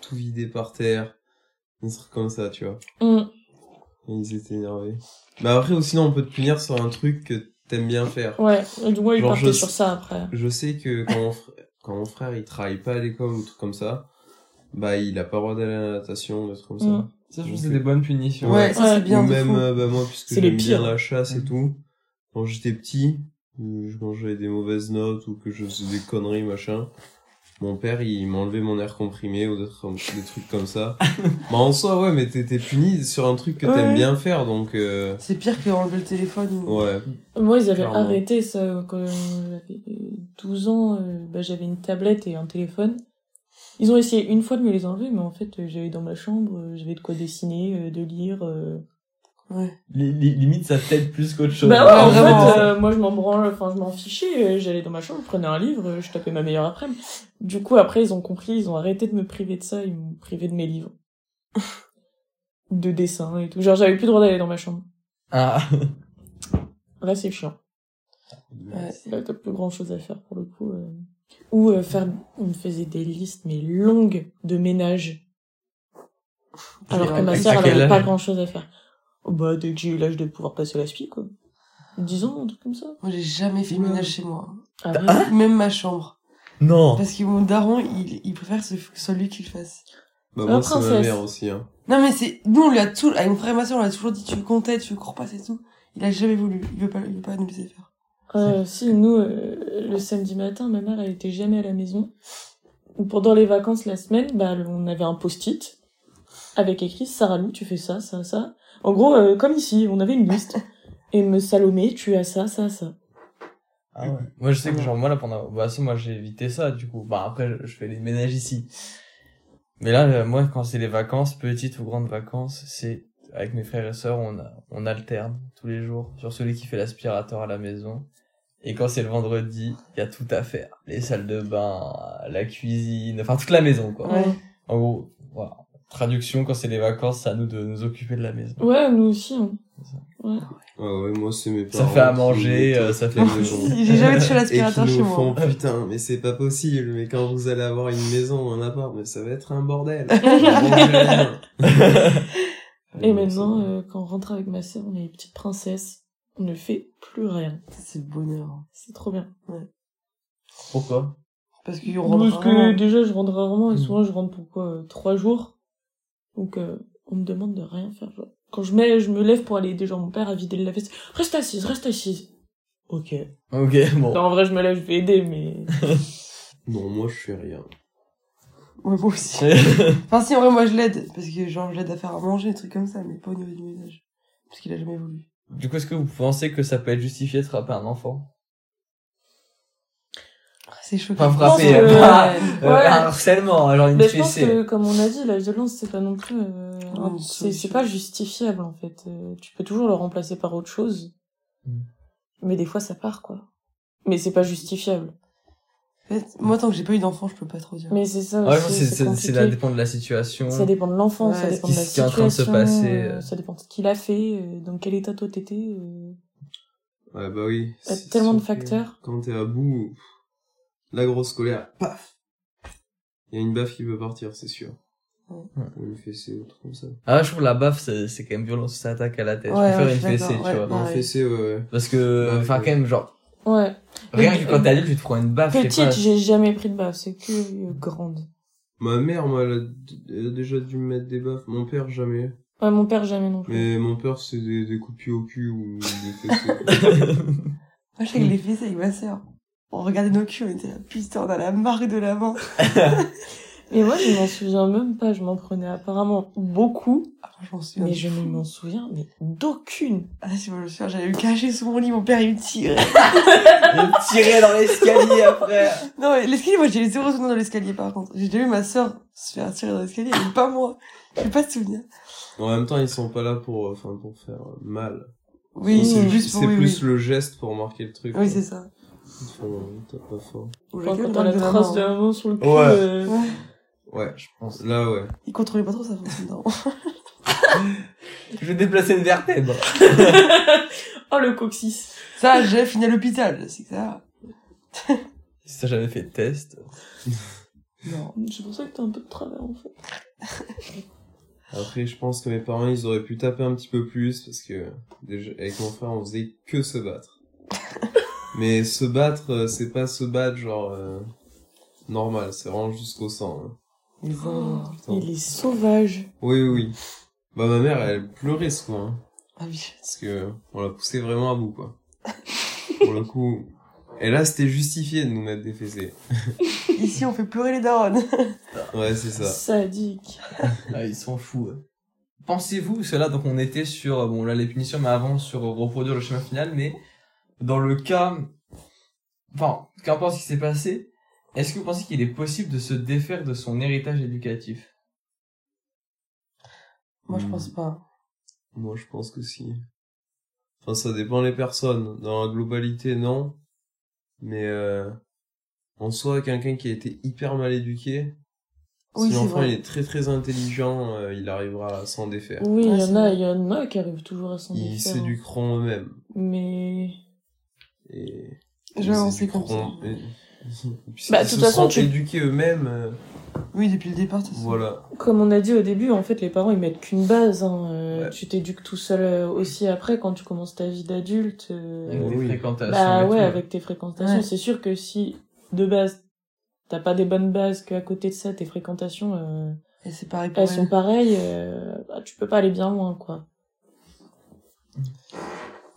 tout vidé par terre, des trucs comme ça, tu vois. Hum. Et ils étaient énervés. Mais après, ou sinon, on peut te punir sur un truc que t'aimes bien faire. Ouais, et du moins, il Genre, partait je- sur ça après. Je sais que quand mon, fr- quand mon frère, il travaille pas à l'école ou truc comme ça, bah, il a pas le droit d'aller à la natation, des trucs comme ça. Mm. Ça, je trouve que c'est des bonnes punitions. Ouais, ça, c'est bien Ou même, fou. euh, bah, moi, puisque j'aime bien la chasse et Mm. tout, quand j'étais petit, quand j'avais des mauvaises notes ou que je faisais des conneries, machin, mon père, il m'enlevait mon air comprimé ou des trucs, comme ça. bah, en soi, ouais, mais t'es t'es puni sur un truc que t'aimes bien faire, donc, euh, C'est pire qu'enlever le téléphone. ou- ouais. Moi, ils avaient Clairement. arrêté ça quand j'avais 12 ans. euh, bah, j'avais une tablette et un téléphone. Ils ont essayé une fois de me les enlever, mais en fait, euh, j'avais dans ma chambre, euh, j'avais de quoi dessiner, euh, de lire. euh. Ouais. Li- li- limite, ça t'aide plus qu'autre chose. Bah ouais, en fait, euh, moi je m'en branle, enfin je m'en fichais, euh, j'allais dans ma chambre, je prenais un livre, euh, je tapais ma meilleure après-midi. Du coup, après, ils ont compris, ils ont arrêté de me priver de ça, ils m'ont privé de mes livres. de dessins et tout. Genre, j'avais plus le droit d'aller dans ma chambre. Ah. Là, c'est chiant. Ouais. Là, t'as plus grand chose à faire pour le coup. euh. Ou euh, faire, on me faisait des listes, mais longues, de ménage. Alors que ma sœur, elle avait pas grand chose à faire. Oh, bah, dès que j'ai eu l'âge de pouvoir passer la spie, quoi. 10 ans, un truc comme ça. Moi, j'ai jamais fait le ménage chez moi. Ah, ouais. Même ma chambre. Non. Parce que mon daron, il, il préfère que ce soit lui qui le fasse. Bah, moi, c'est ma mère aussi, hein. Non, mais c'est, nous, on lui a tout, avec mon frère et ma soeur, on lui a toujours dit, tu comptais, tu cours pas, c'est tout. Il a jamais voulu. Il veut pas, il veut pas nous laisser faire. Euh, si, nous, euh, le samedi matin, ma mère, elle était jamais à la maison. Ou Pendant les vacances, la semaine, bah, on avait un post-it avec écrit Sarah Lou, tu fais ça, ça, ça. En gros, euh, comme ici, on avait une liste. Et me Salomé, tu as ça, ça, ça. Ah ouais. Moi, je sais que genre, moi, là, pendant, bah, ça, moi, j'ai évité ça, du coup. Bah, après, je, fais les ménages ici. Mais là, euh, moi, quand c'est les vacances, petites ou grandes vacances, c'est avec mes frères et sœurs, on, a, on alterne tous les jours sur celui qui fait l'aspirateur à la maison. Et quand c'est le vendredi, il y a tout à faire. Les salles de bain, la cuisine, enfin toute la maison, quoi. Ouais. En gros, voilà. Traduction, quand c'est les vacances, c'est à nous de nous occuper de la maison. Ouais, nous aussi. hein. Ouais. Ah ouais, moi, c'est mes Ça parents. fait à manger, euh, ça fait-. J'ai jamais touché Et l'aspirateur chez moi. font, putain, mais c'est pas possible, mais quand vous allez avoir une maison ou un appart, mais ça va être un bordel. Et maintenant, euh, quand on rentre avec ma sœur, on est les petites princesses. On ne fait plus rien. C'est le bonheur. C'est trop bien. Pourquoi? Parce qu'ils rentrent Parce que rarement. déjà, je rentre rarement et Mm. souvent, je rentre pour quoi euh, Trois jours? Donc, euh, on me demande de rien faire. genre. Quand je, mets, je me lève pour aller déjà mon père à vider le lave Reste assise, reste assise. Ok. Ok, bon. Non, en vrai, je me lève, je vais aider, mais... non, moi, je fais rien. Ouais, moi aussi. Enfin, si, en vrai, moi, je l'aide. Parce que, genre, je l'aide à faire à manger, des trucs comme ça, mais pas au niveau du ménage. Parce qu'il a jamais voulu. du coup, est-ce que vous pensez que ça peut être justifié de frapper un enfant? C'est choquant. Pas frapper, que- pas Ouais. euh, un harcèlement, genre une Mais je pense que, comme on a dit, la violence, c'est pas non plus... euh, c'est pas justifiable, en fait. Euh, tu peux toujours le remplacer par autre chose. Mm. Mais des fois, ça part, quoi. Mais c'est pas justifiable. En fait, moi, tant que j'ai pas eu d'enfant, je peux pas trop dire. Mais c'est ça Ouais, c'est- c'est c'est compliqué. ça dépend de la situation. Ça dépend de l'enfant, Ouais, ça dépend de la ce qui est en train de se situation, passer, euh, euh. ça dépend de ce qu'il a fait, euh, dans quel état toi t'étais. euh. Ouais, bah oui. Il y a c'est tellement de facteurs. Quand t'es à bout, la grosse colère, paf! Il y a une baffe qui peut partir, c'est sûr. Ouais. Ou une fessée, ou truc comme ça. Ah, je trouve la baffe, c'est c'est quand même violent, ça attaque à la tête. Ouais, je préfère ouais, une fessée, tu vois. Non, ouais. fessée, ouais, ouais. Parce que, enfin, ouais. quand même, genre, Ouais. rien Mais- que quand t'es adulte, tu te prends une baffe. Petite, j'ai jamais pris de baffe, c'est que euh, grande. Ma mère, moi, elle a, elle a déjà dû me mettre des baffes. Mon père, jamais. Ouais, mon père jamais non plus. Mais mon père, c'est des, des coups de pied au cul ou des fessées. Moi, je sais que les fessées avec ma sœur. On regardait nos culs, on était là, putain, on a la marque de la main. Mais moi, je m'en souviens même pas, je m'en prenais apparemment beaucoup, Ah, je souviens. mais je ne m'en souviens, mais d'aucune. Ah, si, moi, je me souviens, j'allais me cacher sous mon lit, mon père, il me tirait. Il me tirait dans l'escalier après. non, mais l'escalier, moi, j'ai zéro souvenir dans l'escalier, par contre. J'ai déjà vu ma sœur se faire tirer dans l'escalier, mais pas moi. J'ai pas de souvenir. en même temps, ils sont pas là pour, euh, enfin, pour faire euh, mal. Oui, c'est juste, c'est oui, plus oui. le geste pour marquer le truc. Oui, c'est ça. Quand laquelle t'as la marque de main sur le cul. Ouais. euh. Ouais. Ouais, Je pense. là, ouais. Il contrôlait pas trop sa fonction d'avant. Je vais déplacer une vertèbre. Oh, le coccyx. Ça, j'ai fini à l'hôpital, c'est que ça. Si t'as jamais fait de test. Non. C'est pour ça que t'as un peu de travers, en fait. Après, je pense que mes parents, ils auraient pu taper un petit peu plus parce que, déjà, avec mon frère, on faisait que se battre. Mais se battre, euh, c'est pas se battre genre, euh, normal, c'est vraiment jusqu'au sang. hein. Oh, il est sauvage. Oui, oui. Bah, ma mère, elle pleurait ce coup, hein. Ah oui. Parce que, on l'a poussé vraiment à bout, quoi. Pour le coup. Et là, c'était justifié de nous mettre des fessées. Ici, on fait pleurer les darons. Ouais, c'est ça. Sadique. Ah, ils sont fous. ouais. Pensez-vous, parce que là, donc on était sur, euh, bon là les punitions, mais avant sur euh, reproduire le schéma final, mais dans le cas, enfin, qu'importe ce qui s'est passé, est-ce que vous pensez qu'il est possible de se défaire de son héritage éducatif? Moi, je pense pas. Moi, je pense que si. Enfin, ça dépend des personnes. Dans la globalité, non. Mais, euh, en soi, quelqu'un qui a été hyper mal éduqué, Oui, si c'est l'enfant il est très très intelligent, euh, il arrivera à s'en défaire. Oui, il Ouais, y en a, y en a qui arrivent toujours à s'en Ils défaire. s'éduqueront eux-mêmes. Mais... Et Je vais avancer comme ça. et- Bah, de se toute façon, tu- éduqués eux-mêmes, euh, Oui, depuis le départ, voilà. Comme on a dit au début, en fait, les parents, ils mettent qu'une base. Hein. Euh, Ouais. Tu t'éduques tout seul euh, aussi après, quand tu commences ta vie d'adulte. euh, Avec oui. fréquentations Bah ouais, avec tes fréquentations. Ouais. C'est sûr que si, de base, t'as pas des bonnes bases, qu'à côté de ça, tes fréquentations, euh, Et c'est pareil pour elles sont pareilles, euh, bah, tu peux pas aller bien loin, quoi.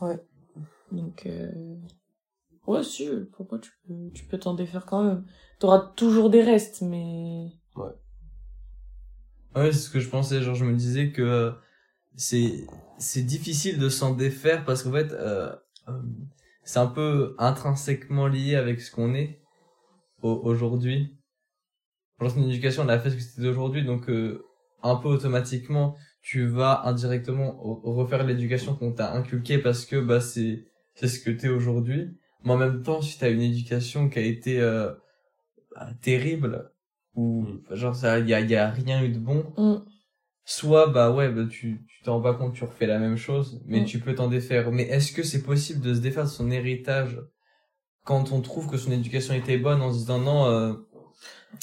Ouais. Donc, euh... ouais, si, pour moi, tu peux, tu peux t'en défaire quand même. T'auras toujours des restes, mais... Ouais, c'est ce que je pensais, genre je me disais que c'est c'est difficile de s'en défaire parce qu'en fait euh, euh, c'est un peu intrinsèquement lié avec ce qu'on est au- aujourd'hui. ton éducation elle a fait ce que c'était d'aujourd'hui donc euh, un peu automatiquement tu vas indirectement refaire l'éducation qu'on t'a inculquée parce que bah c'est c'est ce que t'es aujourd'hui mais en même temps si t'as une éducation qui a été euh, bah, terrible ou genre ça y a y a rien eu de bon Mm. soit bah ouais bah tu tu t'en rends pas compte tu refais la même chose mais Mm. tu peux t'en défaire mais est-ce que c'est possible de se défaire de son héritage quand on trouve que son éducation était bonne en se disant non euh,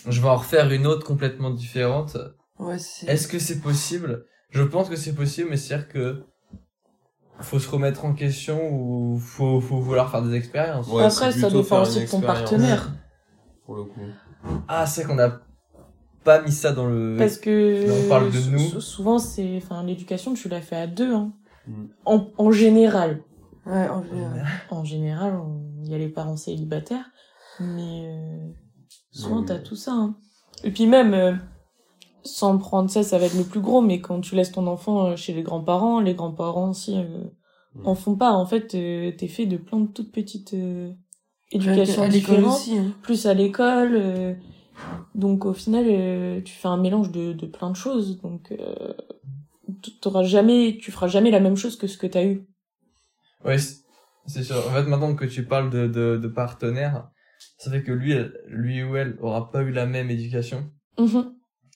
je vais en refaire une autre complètement différente? Ouais, c'est. est-ce que c'est possible? Je pense que c'est possible mais c'est à dire que faut se remettre en question ou faut faut vouloir faire des expériences Ouais, Après, c'est ça dépend faire aussi de ton partenaire. Pour le coup. ah c'est qu'on a pas mis ça dans le Parce que Là, on parle de nous. sou- souvent c'est, enfin, l'éducation tu l'as fait à deux, hein. Mm. En, en général, Ouais, en général. en général, il y a les parents célibataires, mais euh, souvent t'as tout ça. Hein. Et puis même, euh, sans prendre ça, ça va être le plus gros, mais quand tu laisses ton enfant euh, chez les grands-parents, les grands-parents aussi euh, Mm. en font pas. En fait, euh, t'es fait de plein de toutes petites euh, éducations à différentes. aussi. Hein. plus à l'école. euh, donc au final, euh, tu fais un mélange de, de plein de choses. Donc euh, t'auras jamais, tu feras jamais la même chose que ce que t'as eu. Ouais, c'est sûr. En fait, maintenant que tu parles de, de, de partenaire, ça fait que lui, lui ou elle aura pas eu la même éducation. Mhm.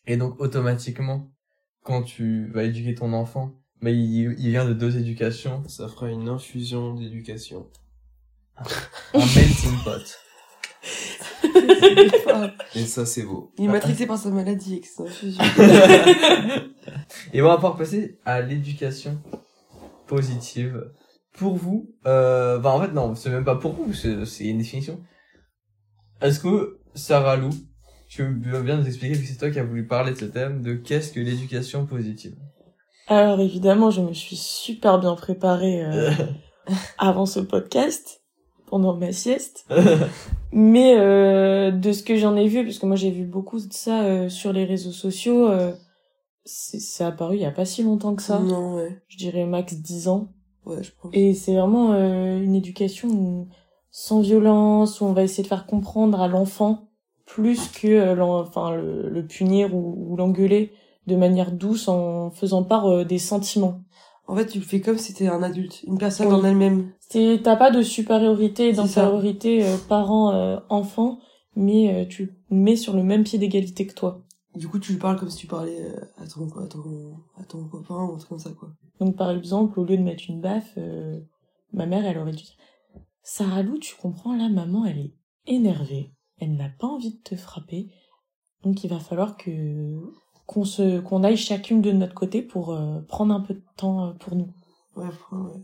Et donc, automatiquement, quand tu vas éduquer ton enfant, bah, il, il vient de deux éducations. Ça fera une infusion d'éducation. Un melting pot. Et ça, c'est beau. Il est matrixé par sa maladie avec ses infusions. Et on va pouvoir passer à l'éducation positive. Pour vous, euh, bah en fait non, c'est même pas pour vous, c'est c'est une définition. Est-ce que Sarah Lou, tu veux bien nous expliquer, vu que c'est toi qui as voulu parler de ce thème, de qu'est-ce que l'éducation positive? Alors évidemment, je me suis super bien préparée euh, avant ce podcast, pendant ma sieste. Mais euh, de ce que j'en ai vu, parce que moi j'ai vu beaucoup de ça euh, sur les réseaux sociaux, euh, c'est apparu il y a pas si longtemps que ça. Non, ouais. Je dirais max 10 ans. Ouais, je pense. Et c'est vraiment euh, une éducation où- sans violence, où on va essayer de faire comprendre à l'enfant plus que euh, enfin, le, le punir ou, ou l'engueuler de manière douce en faisant part euh, des sentiments. En fait, tu le fais comme si t'étais un adulte, une personne Oui. en elle-même. C'est t'as pas de supériorité et d'infériorité euh, parent-enfant, mais euh, tu le mets sur le même pied d'égalité que toi. Du coup, tu lui parles comme si tu parlais euh, à ton, à ton, à ton copain ou un truc comme ça, quoi. Donc par exemple, au lieu de mettre une baffe, euh, ma mère elle aurait dû dire Sarah Lou, tu comprends là, maman elle est énervée, elle n'a pas envie de te frapper, donc il va falloir que qu'on se qu'on aille chacune de notre côté pour euh, prendre un peu de temps euh, pour nous. Ouais, ouais. ouais.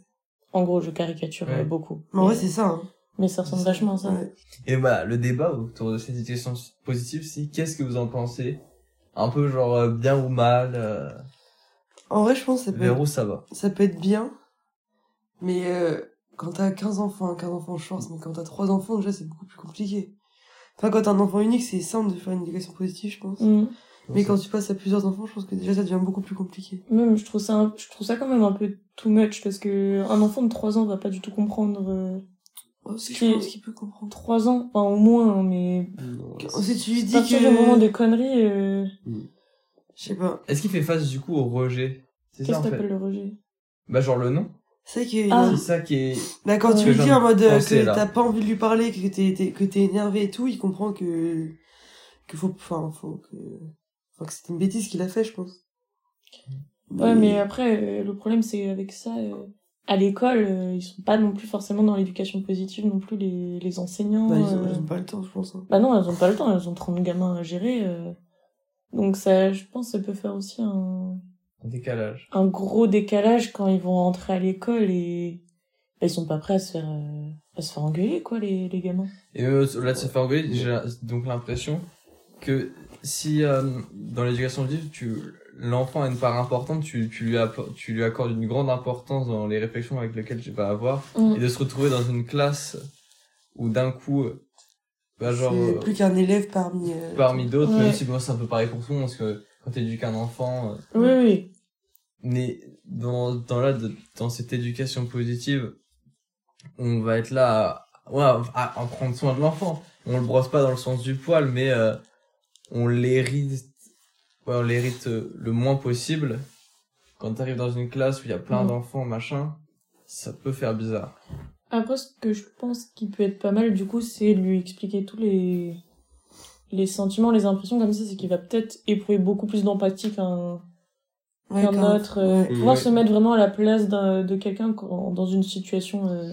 En gros, je caricature Ouais. euh, beaucoup. Mais en vrai, c'est ça, hein. mais ça ressemble vachement à ça. Ouais. Et bah, le débat autour de cette éducation positive, c'est qu'est-ce que vous en pensez? Un peu genre euh, bien ou mal, euh, En vrai, je pense que ça peut, vers être, ça va? ça peut être bien. Mais euh, quand t'as 15 enfants, 15 enfants, je pense, mais quand t'as 3 enfants, déjà, c'est beaucoup plus compliqué. Enfin, quand t'as un enfant unique, c'est simple de faire une éducation positive, je pense. Mhm. Mais quand tu passes à plusieurs enfants, je pense que déjà, ça devient beaucoup plus compliqué. Même je trouve ça un- je trouve ça quand même un peu too much parce que un enfant de 3 ans va pas du tout comprendre euh, je pense qu'il peut comprendre. 3 ans, enfin au moins hein, mais Non, Ensuite, tu lui dis que... du moment des conneries euh, Je sais pas. Est-ce qu'il fait face du coup au rejet? C'est ça qu'est-ce que t'appelles le rejet? Bah genre le nom C'est que... Ah. C'est ça qui est... Bah, quand tu lui dis en mode euh, pensais, que t'as pas envie de lui parler, que t'es, t'es- que t'es énervé et tout, il comprend que, que faut, enfin, faut que, enfin, que c'était une bêtise qu'il a fait, je pense. Ouais, mais après, euh, le problème, c'est avec ça, euh, à l'école, euh, ils sont pas non plus forcément dans l'éducation positive non plus, les, les enseignants. Bah, ils, ont, euh. ils ont pas le temps, je pense. hein. Bah non, elles ont pas le temps, elles ont 30 gamins à gérer. euh. Donc ça, je pense, ça peut faire aussi un, Un décalage. un gros décalage quand ils vont rentrer à l'école et ils sont pas prêts à se faire, euh, à se faire engueuler, quoi, les, les gamins. Et euh, là de se faire engueuler, j'ai donc l'impression que si euh, dans l'éducation positive, tu l'enfant a une part importante, tu, tu, lui tu lui accordes une grande importance dans les réflexions avec lesquelles tu vas avoir, Mm. et de se retrouver dans une classe où d'un coup, bah genre, euh, plus qu'un élève parmi, euh, parmi d'autres, Ouais. même si bon, c'est un peu pareil pour tout le monde, parce que quand t'éduques un enfant, euh, Oui, oui. mais dans, dans là, dans cette éducation positive, on va être là à, ouais, à, à prendre soin de l'enfant. On le brosse pas dans le sens du poil, mais euh, on l'hérite, ouais, on l'hérite euh, le moins possible. Quand t'arrives dans une classe où il y a plein Mm. d'enfants, machin, ça peut faire bizarre. Après, ce que je pense qui peut être pas mal, du coup, c'est lui expliquer tous les, les sentiments, les impressions comme ça, c'est qu'il va peut-être éprouver beaucoup plus d'empathie qu'un Ouais, qu'un grave. autre. euh, Ouais. pouvoir Ouais. se mettre vraiment à la place de quelqu'un dans une situation euh,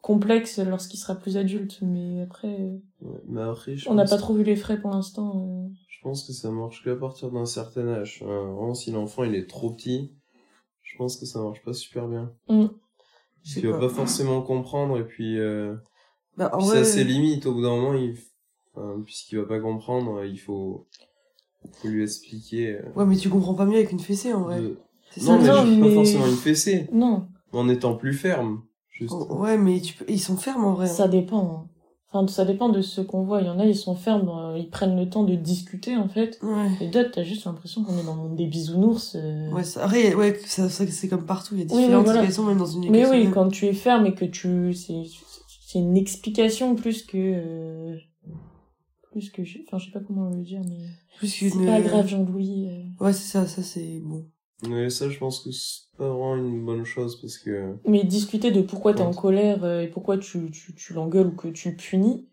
complexe lorsqu'il sera plus adulte. Mais après, Ouais, Mais après, je on n'a pas trop vu les frais pour l'instant. euh. Je pense que ça marche qu'à partir d'un certain âge. Euh, vraiment, si l'enfant il est trop petit, je pense que ça marche pas super bien. Mm. Je sais Il va pas. forcément comprendre et puis, euh, Bah, puis vrai, ça c'est limite. Au bout d'un moment, il, enfin, puisqu'il va pas comprendre, il faut, faut lui expliquer. euh, Ouais, mais tu comprends pas mieux avec une fessée, en vrai. de- C'est Non, mais, Non, je- pas mais- forcément une fessée, Non, mais en étant plus ferme. Juste. Oh, Ouais, mais tu peux... ils sont fermes, en vrai. ça dépend. hein. Enfin, ça dépend de ce qu'on voit. Il y en a, ils sont fermes, euh, ils prennent le temps de discuter, en fait. Ouais. Et d'autres, t'as juste l'impression qu'on est dans le monde des bisounours. euh. Ouais, ça... Après, ouais, ça, ça- c'est comme partout. Il y a différentes oui, voilà. situations, même dans une Mais oui, quand tu es ferme et que tu, c'est, c'est une explication plus que, euh, plus que, je- enfin, je sais pas comment le dire, mais Plus c'est pas grave, Jean-Louis. euh. Ouais, c'est ça, ça c'est bon. Mais ça, je pense que c'est pas vraiment une bonne chose parce que. Mais discuter de pourquoi t'es en colère euh, et pourquoi tu, tu, tu l'engueules ou que tu le punis,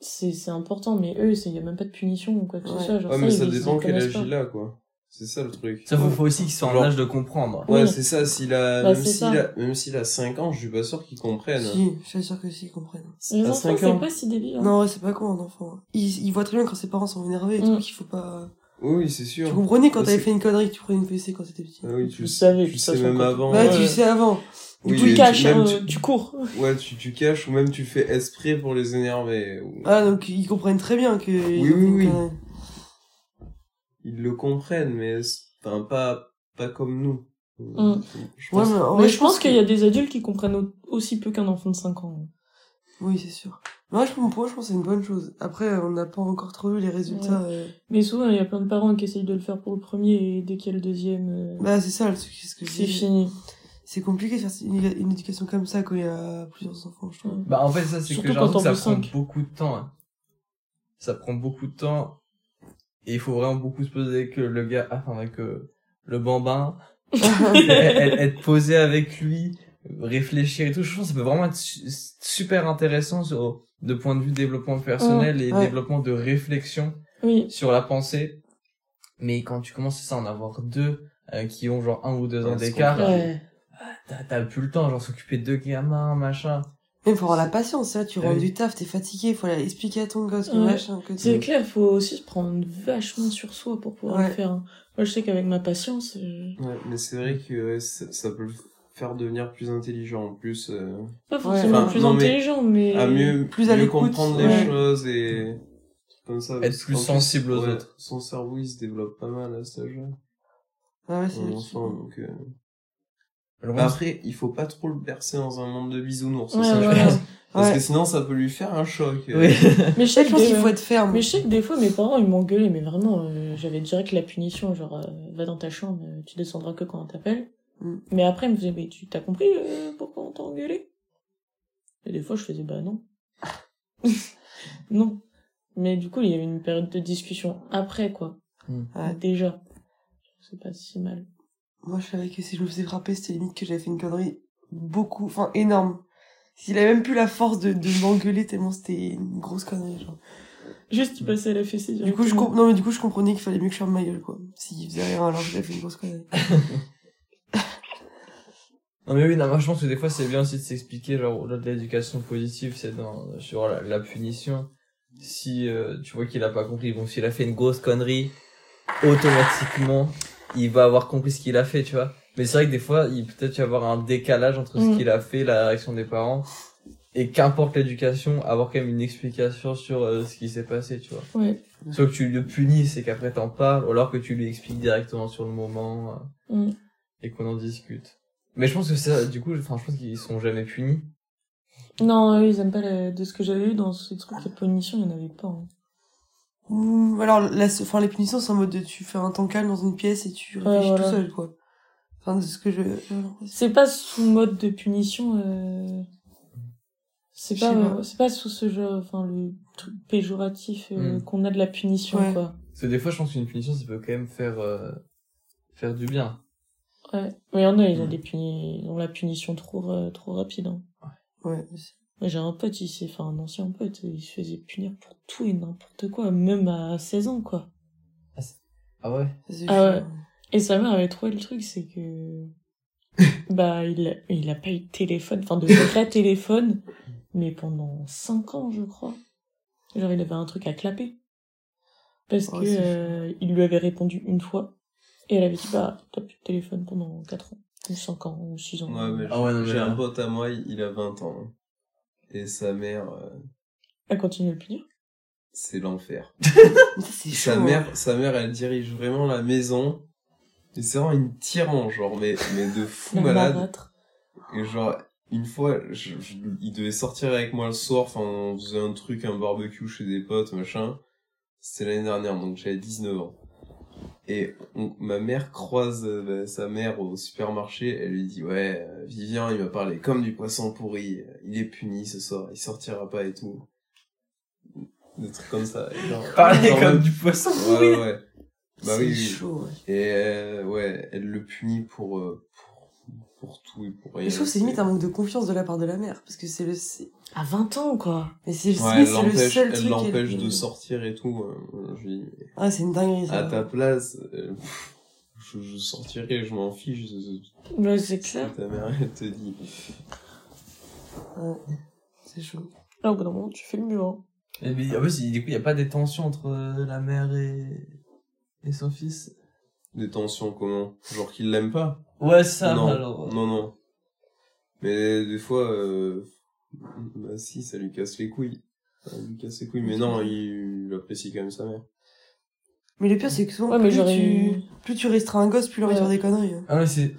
c'est, c'est important. Mais eux, c'est, y a même pas de punition ou quoi que Ouais. ce soit. Genre, Ouais, mais ça dépend le quel connaissent âge pas. il a, quoi. C'est ça le truc. Ça faut, faut aussi qu'ils soient en Genre- âge de comprendre. Ouais, Oui. c'est ça, s'il a, Bah, même c'est s'il ça. a, même s'il a 5 ans, je suis pas sûr qu'il comprenne. Si, je suis sûr que si, ils comprennent. Les à enfants, 5 c'est ans. pas si débile. hein. Non, ouais, c'est pas con, un enfant. Il, il voit très bien quand ses parents sont énervés et Mm. tout, qu'il faut pas... Oui, c'est sûr. Tu comprenais quand Bah, t'avais c'est- fait une connerie que tu prenais une fessée quand t'étais petit. Ah oui, tu, le savais, de tu toute sais façon, même quand- avant. Ouais, Ouais. tu sais avant. Oui, tu le caches, même hein, tu- tu cours. Ouais, tu, tu caches ou même tu fais exprès pour les énerver. ou- Ah, donc ils comprennent très bien que... ils oui, une oui. Ils le comprennent, mais c'est- enfin, pas, pas comme nous. Mm. Je Ouais, pense- mais je pense qu'il y a des adultes qui comprennent au- aussi peu qu'un enfant de 5 ans. Oui, c'est sûr. Moi, je, pour moi, je pense que c'est une bonne chose. Après, on n'a pas encore trop eu les résultats. euh. Mais souvent, il y a plein de parents qui essayent de le faire pour le premier et dès qu'il y a le deuxième, euh, Bah, c'est ça, le truc, c'est ce que je c'est fini. C'est compliqué de faire une, une éducation comme ça quand il y a plusieurs enfants, je trouve. Bah en fait ça c'est que ça prend cinq. beaucoup de temps. hein. Ça prend beaucoup de temps et il faut vraiment beaucoup se poser avec euh, le gars, enfin avec euh, le bambin, être posé avec lui, réfléchir et tout. Je pense que ça peut vraiment être su- super intéressant sur de point de vue développement personnel et ouais. développement de réflexion Oui, sur la pensée. Mais quand tu commences à en avoir deux euh, qui ont genre un ou deux ans d'écart, ouais. t'as t'as plus le temps, genre s'occuper de deux gamins, machin. Même faut avoir la patience, là, tu Ah rentres oui. du taf, t'es fatigué, faut aller expliquer à ton gosse que Ouais. machin, que C'est tu... clair, faut aussi se prendre vachement sur soi pour pouvoir Ouais. le faire. hein. Moi, je sais qu'avec ma patience, euh, Ouais, mais c'est vrai que ouais, ça, ça peut le faire devenir plus intelligent, en plus, euh, pas forcément Enfin, plus non, mais intelligent, mais... à mieux, plus à mieux l'écoute, comprendre les ouais. choses et comme ça. Être plus sensible aux ouais, autres. Son cerveau, il se développe pas mal à cet âge-là. Ah ouais, c'est vrai donc, euh, Alors, Bah après, il faut pas trop le bercer dans un monde de bisounours, Ouais, c'est ça, je pense. Parce Ouais. que sinon, ça peut lui faire un choc. euh. Oui. Mais je sais Je que qu'il faut être ferme. Mais je sais que des fois, mes parents, ils m'engueulaient, mais vraiment, euh, j'avais direct la punition, genre, euh, va dans ta chambre, euh, tu descendras que quand on t'appelle. Mm. Mais après, ils me faisaient, mais tu t'as compris euh, pourquoi on t'a engueulé? Et des fois, je faisais, bah non. non. Mais du coup, il y avait une période de discussion après, quoi. Mm. Ouais. Déjà. C'est pas si mal. Moi, je savais que si je me faisais frapper, c'était limite que j'avais fait une connerie beaucoup, enfin, énorme. S'il avait même plus la force de, de m'engueuler tellement c'était une grosse connerie, genre. Juste, tu passais à la fessée. Du coup, je non, mais du coup, je comprenais qu'il fallait mieux que je ferme ma gueule, quoi. S'il faisait rien alors que j'avais fait une grosse connerie. Non mais oui, non, moi je pense que des fois c'est bien aussi de s'expliquer, genre au-delà de l'éducation positive, c'est dans sur la, la punition. Si euh, tu vois qu'il a pas compris, bon s'il a fait une grosse connerie, automatiquement il va avoir compris ce qu'il a fait, tu vois. Mais c'est vrai que des fois il peut peut-être y avoir un décalage entre ce Mm. qu'il a fait, la réaction des parents, et qu'importe l'éducation, avoir quand même une explication sur euh, ce qui s'est passé, tu vois. Ouais. Soit que tu le punis, c'est qu'après t'en parles, ou alors que tu lui expliques directement sur le moment euh, Mm. et qu'on en discute. Mais je pense que ça, du coup, enfin, je pense qu'ils sont jamais punis. Non, eux, ils aiment pas la... de ce que j'avais eu dans ces trucs de punition, il y en avait pas. hein. Ou alors, la, enfin, les punitions, c'est en mode de tu fais un temps calme dans une pièce et tu réfléchis voilà. tout seul, quoi. Enfin, de ce que je. C'est pas sous mode de punition. Euh... C'est pas, c'est pas sous ce jeu, enfin, le truc péjoratif euh, Mm. qu'on a de la punition, Ouais. quoi. Parce que des fois, je pense qu'une punition, ça peut quand même faire, euh, faire du bien. Ouais. Mais il y en a, ils ont Mm. des puni... ils ont la punition trop, euh, trop rapide, hein. Ouais. Moi, j'ai un pote, il s'est fait un ancien pote, il se faisait punir pour tout et n'importe quoi, même à 16 ans, quoi. Ah ouais? Ça, c'est Ah ouais. Et sa mère avait trouvé le truc, c'est que, bah, il a, il a pas eu de téléphone, enfin, de vrai téléphone, mais pendant 5 ans, je crois. Genre, il avait un truc à clapper. Parce Oh, que, euh, il lui avait répondu une fois, et elle avait dit, bah, t'as plus de téléphone pendant 4 ans, ou 5 ans, ou 6 ans. Ouais, mais Ah ouais, j'ai un pote à moi, il il a 20 ans. hein. Et sa mère, euh, Elle continue de le punir. c'est l'enfer. C'est chaud. Sa hein. mère, sa mère, elle dirige vraiment la maison. Et c'est vraiment une tyran, genre, mais, mais de fou La malade. marâtre. Et genre, une fois, je, je- il devait sortir avec moi le soir, enfin, on faisait un truc, un barbecue chez des potes, machin. C'était l'année dernière, donc j'avais 19 ans. Et on- ma mère croise euh, sa mère au supermarché, elle lui dit, ouais, euh, Vivien, il m'a parlé comme du poisson pourri, il est puni ce soir, il sortira pas et tout. Des trucs comme ça. genre- Parler genre comme même- du poisson pourri. ouais, ouais. Bah oui, chaud, ouais. Et euh, ouais, elle le punit pour, euh, pour, pour tout et pour rien. Et je trouve que c'est limite un manque de confiance de la part de la mère, parce que c'est le, À 20 ans, quoi. mais c'est Ouais, elle le l'empêche, seul elle truc. l'empêche qu'elle- de sortir et tout. euh, je lui dis, Ah, c'est une dinguerie, ça. à ta place, euh, je, je sortirai, je m'en fiche. Ouais, c'est clair. ta mère, elle te dit. Ouais. C'est chaud. Là, au bout d'un moment, tu fais le mieux, hein. Et puis, en plus, il- du coup, il n'y a pas des tensions entre euh, la mère et, et son fils? Des tensions, comment? Genre qu'il l'aime pas? Ouais, ça, non, alors. euh, non, non. Mais des fois, euh, bah si, ça lui casse les couilles. Ça lui casse les couilles, mais non, il, il apprécie quand même sa mère. Mais le pire, c'est que souvent, Ouais, mais plus, j'aurais tu... eu- plus tu restreins un gosse, plus il a envie de Ouais. faire des conneries. hein. Ah ouais, c'est,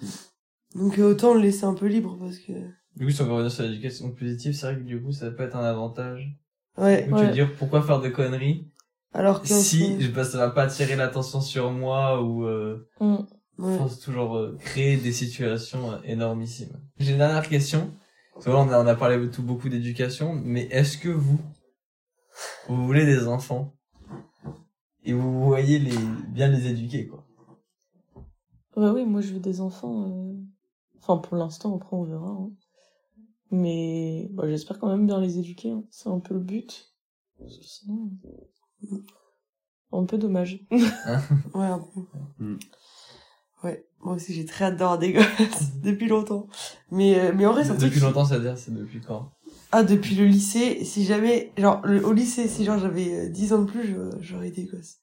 Donc euh, autant le laisser un peu libre, parce que... du coup, si on veut revenir sur l'éducation positive, c'est vrai que du coup, ça peut être un avantage. Ouais. Donc, tu veux Ouais. dire, pourquoi faire des conneries Alors que... si je, bah, ça va pas attirer l'attention sur moi ou, euh, Mm. Ouais. toujours euh, créer des situations euh, énormissimes. J'ai une dernière question. On a, on a parlé tout beaucoup d'éducation, mais est-ce que vous, vous voulez des enfants et vous voyez les, bien les éduquer, quoi? Bah oui, moi je veux des enfants. euh, Enfin, pour l'instant, après on verra. hein. Mais bah, j'espère quand même bien les éduquer. hein. C'est un peu le but. Parce que sinon, un peu dommage. Ouais, un peu. Mm. Ouais. Moi aussi, j'ai très hâte d'avoir des gosses depuis longtemps. Mais, euh, mais en vrai, c'est truc... Depuis longtemps, ça veut dire, c'est depuis quand? Ah, depuis le lycée, si jamais... Genre, le- au lycée, si genre j'avais euh, 10 ans de plus, je- j'aurais des gosses.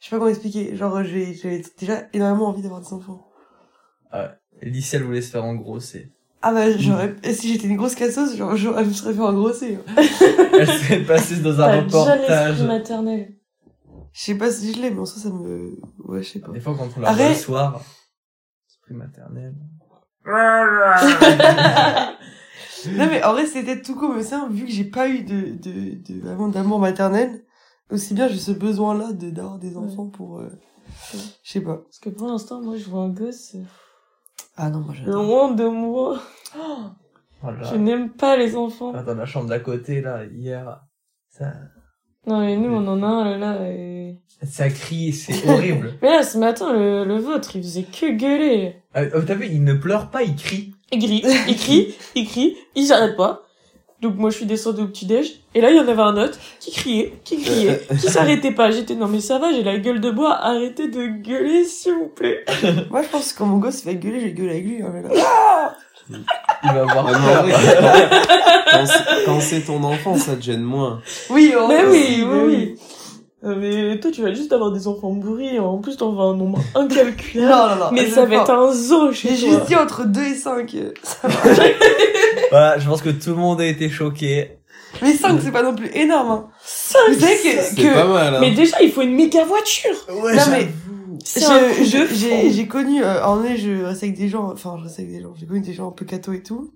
Je sais pas comment expliquer. Genre, j'ai- j'avais déjà énormément envie d'avoir des enfants. Lycée, elle voulait se faire engrosser. Ah bah, j'aurais... et Si j'étais une grosse casseuse, genre, je me serais fait engrosser. Elle serait passée dans un T'as déjà reportage. l'esprit maternel. Je sais pas si je l'ai, mais en soi, ça me... Ouais, je sais pas. Des fois, quand on la voit le soir, esprit maternel. Non mais en vrai c'était tout mais ça vu que j'ai pas eu de de, de vraiment d'amour maternel aussi bien j'ai ce besoin là de d'avoir des enfants pour euh, Ouais. je sais pas Parce que pour l'instant, moi je vois un gosse euh, ah non moi j'adore loin de moi. Voilà. Je n'aime pas les enfants. Là, dans la chambre d'à côté, là, hier, ça, Non, mais nous on en a un là. là et... ça crie, c'est horrible. Mais là, ce matin, le, le vôtre, il faisait que gueuler. Ah, oh, T'as vu, il ne pleure pas, il crie. Il crie, il crie, il crie, il s'arrête pas. Donc moi je suis descendue au petit-déj, et là il y en avait un autre qui criait, qui criait, qui s'arrêtait pas. J'étais non mais ça va, j'ai la gueule de bois, arrêtez de gueuler s'il vous plaît. moi je pense que quand mon gosse va gueuler je vais gueuler avec lui hein, mais là. Il va avoir Ah, vrai, quand c'est- quand c'est ton enfant, ça te gêne moins. oui en Mais oui, oui, mais oui. Euh, Mais toi tu vas juste avoir des enfants bourrés, en plus t'en vas un nombre incalculable. non non non mais ça va être un zoo j'ai chez juste toi. dit entre 2 et 5 ça va. Voilà, je pense que tout le monde a été choqué. mais 5 c'est pas non plus énorme hein. Ça, vous savez que, C'est que pas mal, hein. Mais déjà il faut une méga voiture. Ouais, Non, mais- J'ai j'ai connu euh, en vrai je restais avec des gens enfin je restais avec des gens j'ai connu des gens un peu cato et tout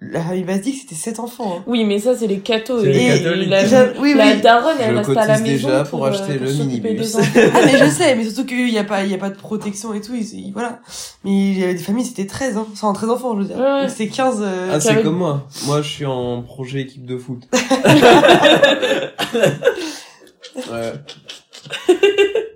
La famille basique, c'était sept enfants. Hein. Oui, mais ça, c'est les cathos. Et les la- catholiques. La, oui, la oui. daronne, elle reste à la maison déjà pour, pour euh, acheter pour le minibus. Ah mais je sais, mais surtout qu'il y a pas, il y a pas de protection et tout, et c'est- voilà. Mais il y avait des familles, c'était 13, hein. Enfin, 13 enfants, je veux dire. Ouais, c'est 15, euh, Ah, c'est comme moi. Moi, je suis en projet équipe de foot. ouais.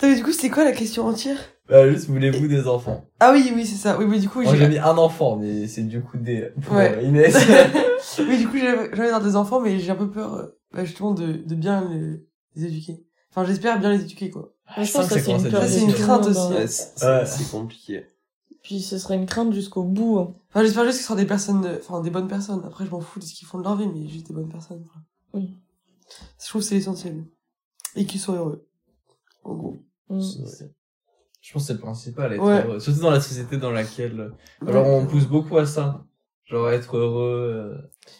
Attends, mais du coup, c'était quoi la question entière? Bah, juste, voulez-vous des enfants? Ah oui, oui, c'est ça. Oui, mais du coup, Moi, j'ai j'ai, mis un enfant, mais c'est du coup des... Pour Ouais. euh, Inès. oui, du coup, j'ai j'ai envie d'avoir des enfants, mais j'ai un peu peur, euh, bah, justement, de, de bien les, les éduquer. Enfin, j'espère bien les éduquer, quoi. Moi, je pense que ça, c'est une peur. Ça, c'est de une crainte aussi. hein. Ouais, c'est Ouais. c'est compliqué. Puis ce serait une crainte jusqu'au bout. hein. Enfin, j'espère juste que ce sera des personnes, enfin, des bonnes personnes. Après, je m'en fous de ce qu'ils font de leur vie, mais juste des bonnes personnes, quoi. Oui. Je trouve que c'est l'essentiel. Et qu'ils soient heureux. En gros. C'est- Je pense que c'est le principal, être Ouais. heureux. Surtout dans la société dans laquelle... Alors, on pousse beaucoup à ça. Genre, être heureux... euh,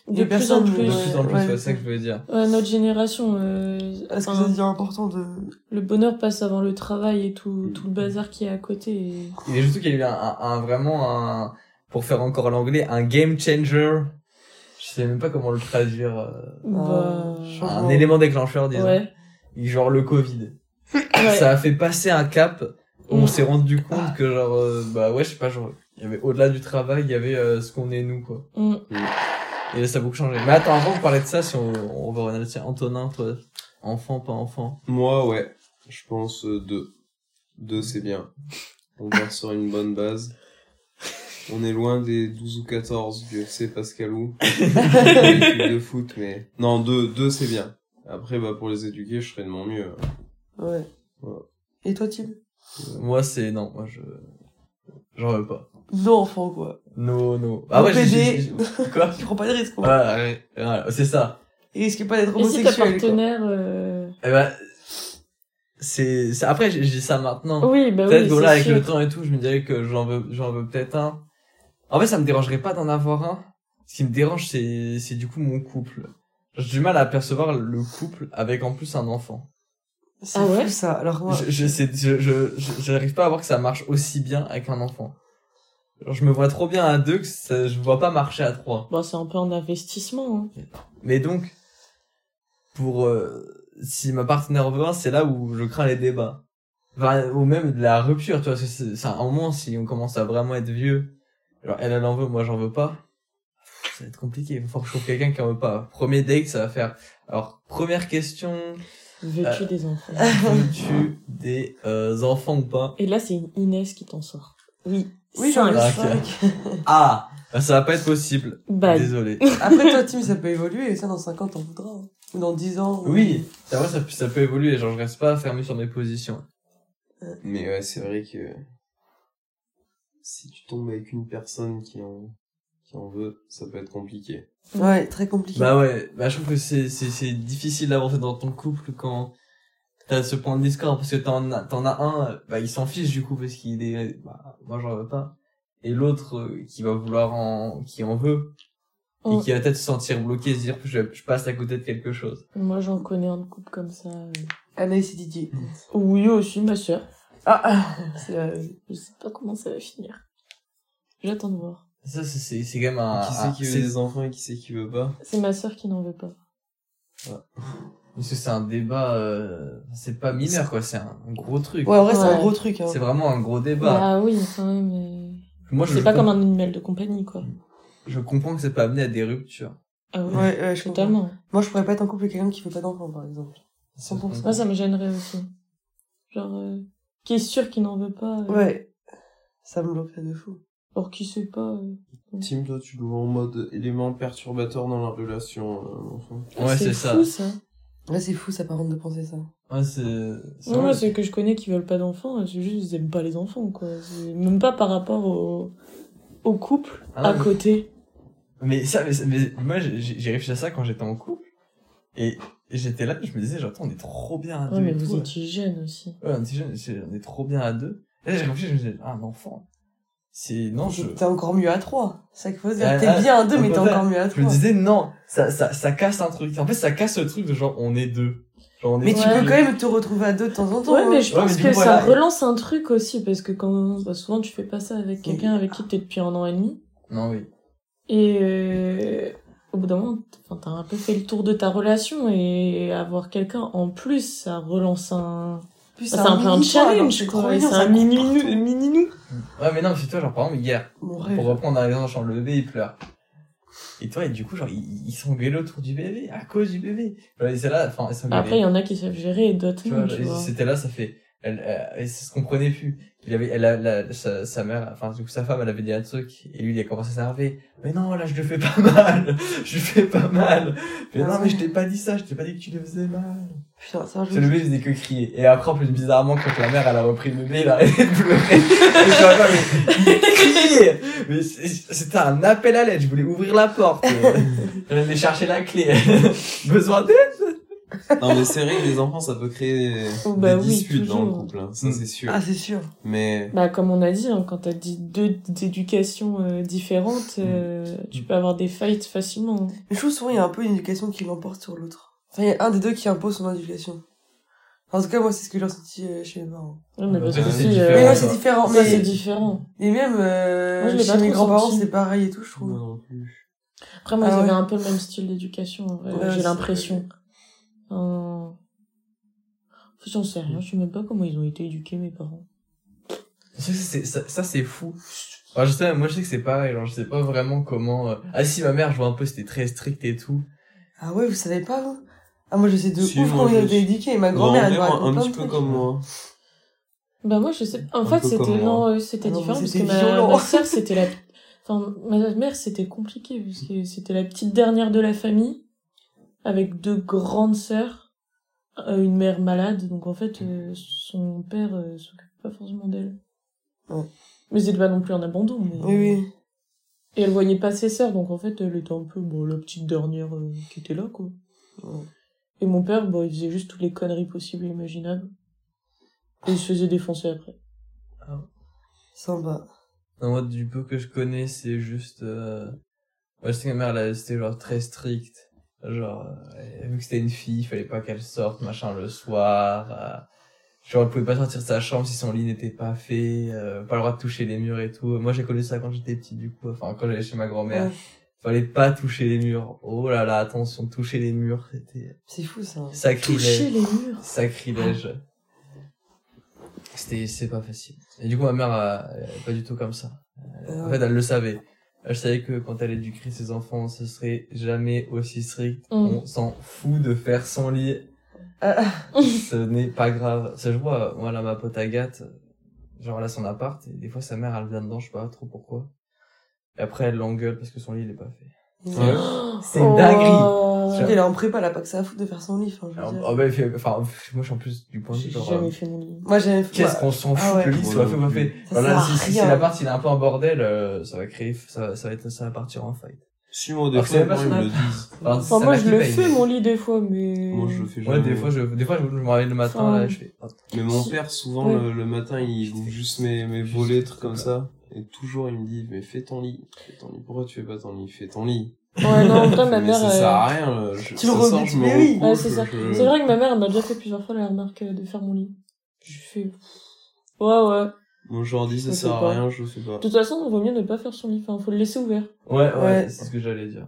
De Des plus en personnes, plus. De plus en plus, ouais. ouais, c'est ça que je veux dire. Ouais, notre génération, euh, Est-ce que enfin, ça devient important de... le bonheur passe avant le travail et tout, tout le bazar qui est à côté. et- Il est juste qu'il y a eu un, un, un- vraiment un, pour faire encore l'anglais, un game changer. Je sais même pas comment le traduire. euh, Bah, je- un élément déclencheur, disons. ouais. Genre le Covid. Ouais. Ça a fait passer un cap où on s'est rendu compte que genre, euh, bah ouais, je sais pas, genre, il y avait au-delà du travail, il y avait euh, ce qu'on est nous, quoi. Mm. Et là, ça a beaucoup changé. Mais attends, avant de parler de ça, si on, on va regarder, tiens, Antonin, toi, enfant, pas enfant? Moi, ouais. Je pense euh, deux. Deux, c'est bien. On part sur une bonne base. On est loin des 12 ou 14 du FC Pascalou. De foot, mais... Non, deux, deux, c'est bien. Après, bah, pour les éduquer, je ferai de mon mieux. Ouais. Et toi, Tim Moi, c'est, non, moi, je, j'en veux pas. Non, enfant, quoi. No, no. Ah ouais, j'ai- quoi? Tu prends pas de risque, quoi. Voilà, ouais, voilà, c'est ça. Et risque pas d'être Et si ta homosexuel, quoi. partenaire, euh... Eh ben, c'est, c'est- après, j'ai dit ça maintenant. oui, bah peut-être oui, là, avec sûr. le temps et tout, je me dirais que j'en veux, j'en veux peut-être un. En fait, ça me dérangerait pas d'en avoir un. Ce qui me dérange, c'est, c'est du coup mon couple. J'ai du mal à percevoir le couple avec en plus un enfant. C'est Ah ouais fou, ça. Alors, moi, Je, je, sais- je, je, pas à voir que ça marche aussi bien avec un enfant. Genre, je me vois trop bien à deux que ça, je vois pas marcher à trois. Bon, c'est un peu un investissement. Hein. Mais donc, pour euh, si ma partenaire veut un, c'est là où je crains les débats. Enfin, ou même de la rupture, tu vois, c'est c'est un moment si on commence à vraiment être vieux. Genre, elle, elle en veut, moi j'en veux pas. Ça va être compliqué. Il faut que je trouve quelqu'un qui en veut pas. Premier date, ça va faire. Alors, première question. Veux-tu Euh. des enfants? Veux-tu des euh, enfants ou pas? Et là, c'est une Inès qui t'en sort. Oui. oui, j'en ai Ah, cinq. Ah bah, Ça va pas être possible. Bah, Désolé. Après, toi, Tim, ça peut évoluer, et ça, dans 5 ans, t'en voudras. hein. Ou dans 10 ans. ou- Oui, c'est vrai, ça, peut- ça peut évoluer. Genre, je reste pas fermé sur mes positions. Mais ouais, c'est vrai que... Si tu tombes avec une personne qui en, qui en veut, ça peut être compliqué. Ouais, très compliqué. Bah ouais, bah je trouve que c'est c'est c'est difficile d'avancer dans ton couple quand t'as ce point de discorde parce que t'en as t'en as un, bah il s'en fiche du coup parce qu'il est, bah moi j'en veux pas, et l'autre euh, qui va vouloir en, qui en veut et qui va peut-être se sentir bloqué, se dire que je, je passe à côté de quelque chose. moi, j'en connais un couple comme ça. euh. Anaïs et Didier. Oui, aussi, ma sœur. Ah, ah. C'est, euh, je sais pas comment ça va finir. J'attends de voir. Ça c'est c'est c'est quand même un, qui c'est qui veut c'est- des enfants et qui c'est qui veut pas C'est ma sœur qui n'en veut pas. parce que c'est un débat, euh, c'est pas mineur quoi, c'est un, gros truc. Ouais, en vrai, c'est un Ouais. gros truc, hein. C'est vraiment un gros débat. Bah oui, quand même. mais Moi je C'est pas com- comme un animal de compagnie, quoi. je comprends que ça peut amener à des ruptures. Ah oui, Ouais, ouais, je comprends. totalement. Moi, je pourrais pas être en couple avec quelqu'un qui veut pas d'enfant, par exemple. 100%. Moi, ça me gênerait aussi. Genre, euh, qui est sûr qu'il n'en veut pas. euh, Ouais. Ça me bloquerait de fou. Or, qui sait pas. euh. Tim, toi, tu le vois en mode élément perturbateur dans la relation, euh, enfin. Ah, Ouais, c'est ça. fou, ça. Là, c'est fou, ça, par contre, de penser ça. Ouais, c'est, c'est Ouais, vrai. moi, ceux que je connais qui veulent pas d'enfants, c'est juste ils aiment pas les enfants, quoi. C'est Même pas par rapport au, au couple Ah, à mais- côté. Mais ça, mais, ça- mais moi, j'ai j'ai réfléchi à ça quand j'étais en couple. Et, et j'étais là, je me disais, genre, attends, on est trop bien à deux. Ouais, mais et vous tout, étiez jeune aussi. Ouais, on était jeunes, c'est- on est trop bien à deux. Et là, j'ai réfléchi, je me disais, ah, un enfant. C'est, non, je, T'es encore mieux à 3. C'est ça qu'il faut se dire. Ah, T'es bien à 2, au mais t'es encore mieux à je 3. me disais, non, ça, ça, ça casse un truc. En fait, ça casse le truc de genre, on est deux. Genre, on est Mais tu Ouais. peux quand même te retrouver à deux de temps en temps. Ouais, hein. mais je Ouais, pense que coup, ça voilà. relance un truc aussi, parce que quand, bah, souvent tu fais pas ça avec quelqu'un avec qui t'es depuis un an et demi. Non, oui. Et euh, au bout d'un moment, enfin, t'as un peu fait le tour de ta relation et avoir quelqu'un en plus, ça relance un... Plus, C'est un peu un challenge, quoi. C'est un mini mini nous. Ouais, mais non, c'est toi, genre, par exemple, hier, pour reprendre un exemple, genre, le bébé, il pleure. Et toi, et du coup, genre, ils, ils s'engueulaient autour du bébé, à cause du bébé. C'est là, enfin. Après, il y en a qui savent gérer et d'autres tu non, c'était là, ça fait, elle, elle, elle se comprenait plus. Il avait, elle, la, sa, sa mère, enfin, du coup, sa femme, elle avait dit un truc, et lui, il a commencé à s'énerver. Mais non, là, je le fais pas mal, je le fais pas mal. Mais Ah non, mais je t'ai pas dit ça, je t'ai pas dit que tu le faisais mal. Putain, ça, je C'est le bébé, il faisait que crier. Et après, en plus, bizarrement, quand la mère, elle a repris le bébé, il a arrêté de pleurer. Et je mais. Mais c'est- c'était un appel à l'aide, je voulais ouvrir la porte. J'allais chercher la clé. Besoin d'aide? Non, mais c'est vrai que les enfants, ça peut créer des, Oh, bah des oui, disputes dans le couple, hein. ça Mm. c'est sûr. Ah, c'est sûr. Mais Bah, comme on a dit, hein, quand t'as dit deux éducations euh, différentes, euh, tu peux avoir des fights facilement. hein. Mais je trouve souvent, il y a un peu une éducation qui l'emporte sur l'autre. Enfin, il y a un des deux qui impose son éducation. En tout cas, moi, c'est ce que j'ai ressenti euh, chez mes parents. Ouais, mais parce que c'est différent, Mais là, ça. c'est différent. ça, c'est différent. et même, euh, Moi, chez mes grands-parents, c'est pareil et tout, je moi trouve. non plus. Après, moi, Ah ils avaient ouais. un peu le même style d'éducation, en vrai, Ouais, j'ai l'impression. Euh... En fait, j'en sais rien, je sais même pas comment ils ont été éduqués, mes parents. Ça, c'est, ça, ça, c'est fou. Enfin, je sais, moi, je sais que c'est pareil, genre, je sais pas vraiment comment, euh, ah si, ma mère, je vois un peu, c'était très strict et tout. Ah ouais, vous savez pas, vous Ah, moi, je sais de Si, ouf comment ils je ont été suis- éduqués. Et ma grand-mère, elle raconte un plein petit peu trucs. comme moi. Bah, moi, je sais, en Un fait, c'était, non, euh, c'était Ah différent parce que ma, ma sœur, c'était la, enfin, ma mère, c'était compliqué parce que c'était la petite dernière de la famille avec deux grandes sœurs, euh, une mère malade, donc en fait, euh, son père euh, s'occupe pas forcément d'elle. Ouais. Mais c'était pas non plus un abandon, mais... Oui, oui. Et elle voyait pas ses sœurs, donc en fait, elle était un peu, bon, la petite dernière euh, qui était là, quoi. Ouais. Et mon père, bon, il faisait juste toutes les conneries possibles et imaginables. Et il se faisait défoncer après. Sympa. Non, moi, du peu que je connais, c'est juste, euh, ouais, je sais que ma mère, là, c'était genre très strict. Genre, euh, vu que c'était une fille, il fallait pas qu'elle sorte, machin, le soir. euh, genre, elle pouvait pas sortir de sa chambre si son lit n'était pas fait, euh, pas le droit de toucher les murs et tout. Moi, j'ai connu ça quand j'étais petit, du coup, enfin, quand j'allais chez ma grand-mère. Ouais. Fallait pas toucher les murs. Oh là là, attention, toucher les murs, c'était C'est fou, ça. sacrilège. Toucher les murs. Sacrilège. C'était, c'est pas facile. Et du coup, ma mère, euh, elle est pas du tout comme ça. En fait, elle le savait. Elle savait que quand elle éduquerait ses enfants, ce serait jamais aussi strict. Mm. On s'en fout de faire son lit. Ah, Ce n'est pas grave. Ça, je vois, moi, là, ma pote Agathe, genre, elle a son appart, et des fois, sa mère, elle vient dedans, je sais pas trop pourquoi. Et après, elle l'engueule parce que son lit, il est pas fait. ouais. C'est une dinguerie. Elle est en prépa, elle a pas que ça à foutre de faire son lit. Enfin, je veux Alors, dire. oh, bah, il fait- enfin, moi, je suis en plus du point de J'ai vue, genre, jamais euh, fait mon lit. Moi, j'avais Qu'est-ce moi, qu'on s'en Ah fout ouais. que le lit Moi soit fait ou pas fait Voilà, si, si, si l'appart il est un peu en bordel, euh, ça va créer, ça, va- ça va être, ça va partir en fight. Si, même pas moi, ils me le disent. Enfin, moi, je le fais, mon lit, des fois, mais... Moi, je le fais Ouais, jamais. des fois, je, des fois, je me réveille le matin, là, je fais, oh, Mais mon père, souvent, Ouais. le, le matin, il ouvre juste mes, mes volets, trucs comme ça. Et toujours, il me dit, mais fais ton lit. Fais ton lit. Pourquoi tu fais pas ton lit? Fais ton lit. Ouais, non, en vrai, ma Mais mère... ça euh, sert à rien, là. Je, Tu le remets- je mais oui. Ouais, c'est ça. je- C'est vrai que ma mère, elle m'a déjà fait plusieurs fois la remarque euh, de faire mon lit. Je fais... Ouais, ouais. Je leur dis, ça sert à rien, je le fais pas. De toute façon, il vaut mieux ne pas faire son lit. Enfin, faut le laisser ouvert. Ouais, ouais, Ouais. c'est ce que j'allais dire.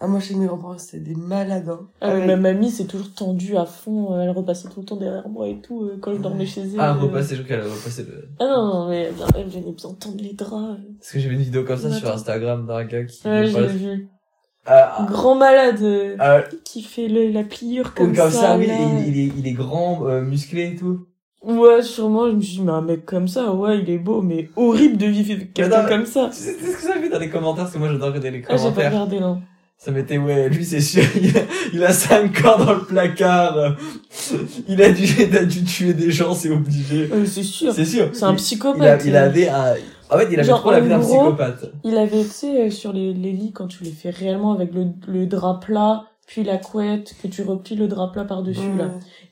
Ah, moi, chez mes grands-parents, c'était des malades, hein. Ah, ouais. ma mamie, c'est toujours tendue à fond. Elle repassait tout le temps derrière moi et tout, euh, quand je dormais chez elle. Ah, euh. repasser, je crois qu'elle a repassé le, Ah non, non, mais bien, elle venait bien tendre les draps. euh. parce que j'ai vu une vidéo comme ça sur. Instagram d'un gars qui, Ouais, j'ai vu. ah, Grand malade euh, ah, qui fait le, la pliure comme, comme, comme ça, oui, il, il est, il est grand, euh, musclé et tout. Ouais, sûrement, je me suis dit, mais un mec comme ça, ouais, il est beau, mais horrible de vivre avec quelqu'un non, comme ça. Tu sais, tu sais ce que j'ai vu dans les commentaires, parce que moi j'adore regarder les Ah, j'ai pas commentaires. regardé, là. Ça m'était, ouais, lui c'est sûr, il a, il a cinq corps dans le placard. euh, Il a dû, il a dû tuer des gens, c'est obligé. Euh, c'est sûr. C'est sûr. C'est un psychopathe. Il, a- il avait un, en fait, il avait Genre, trop la vie d'un psychopathe. Il avait, tu sais, euh, sur les, les lits, quand tu les fais réellement avec le, le drap plat, puis la couette, que tu replies le drap plat par-dessus, là.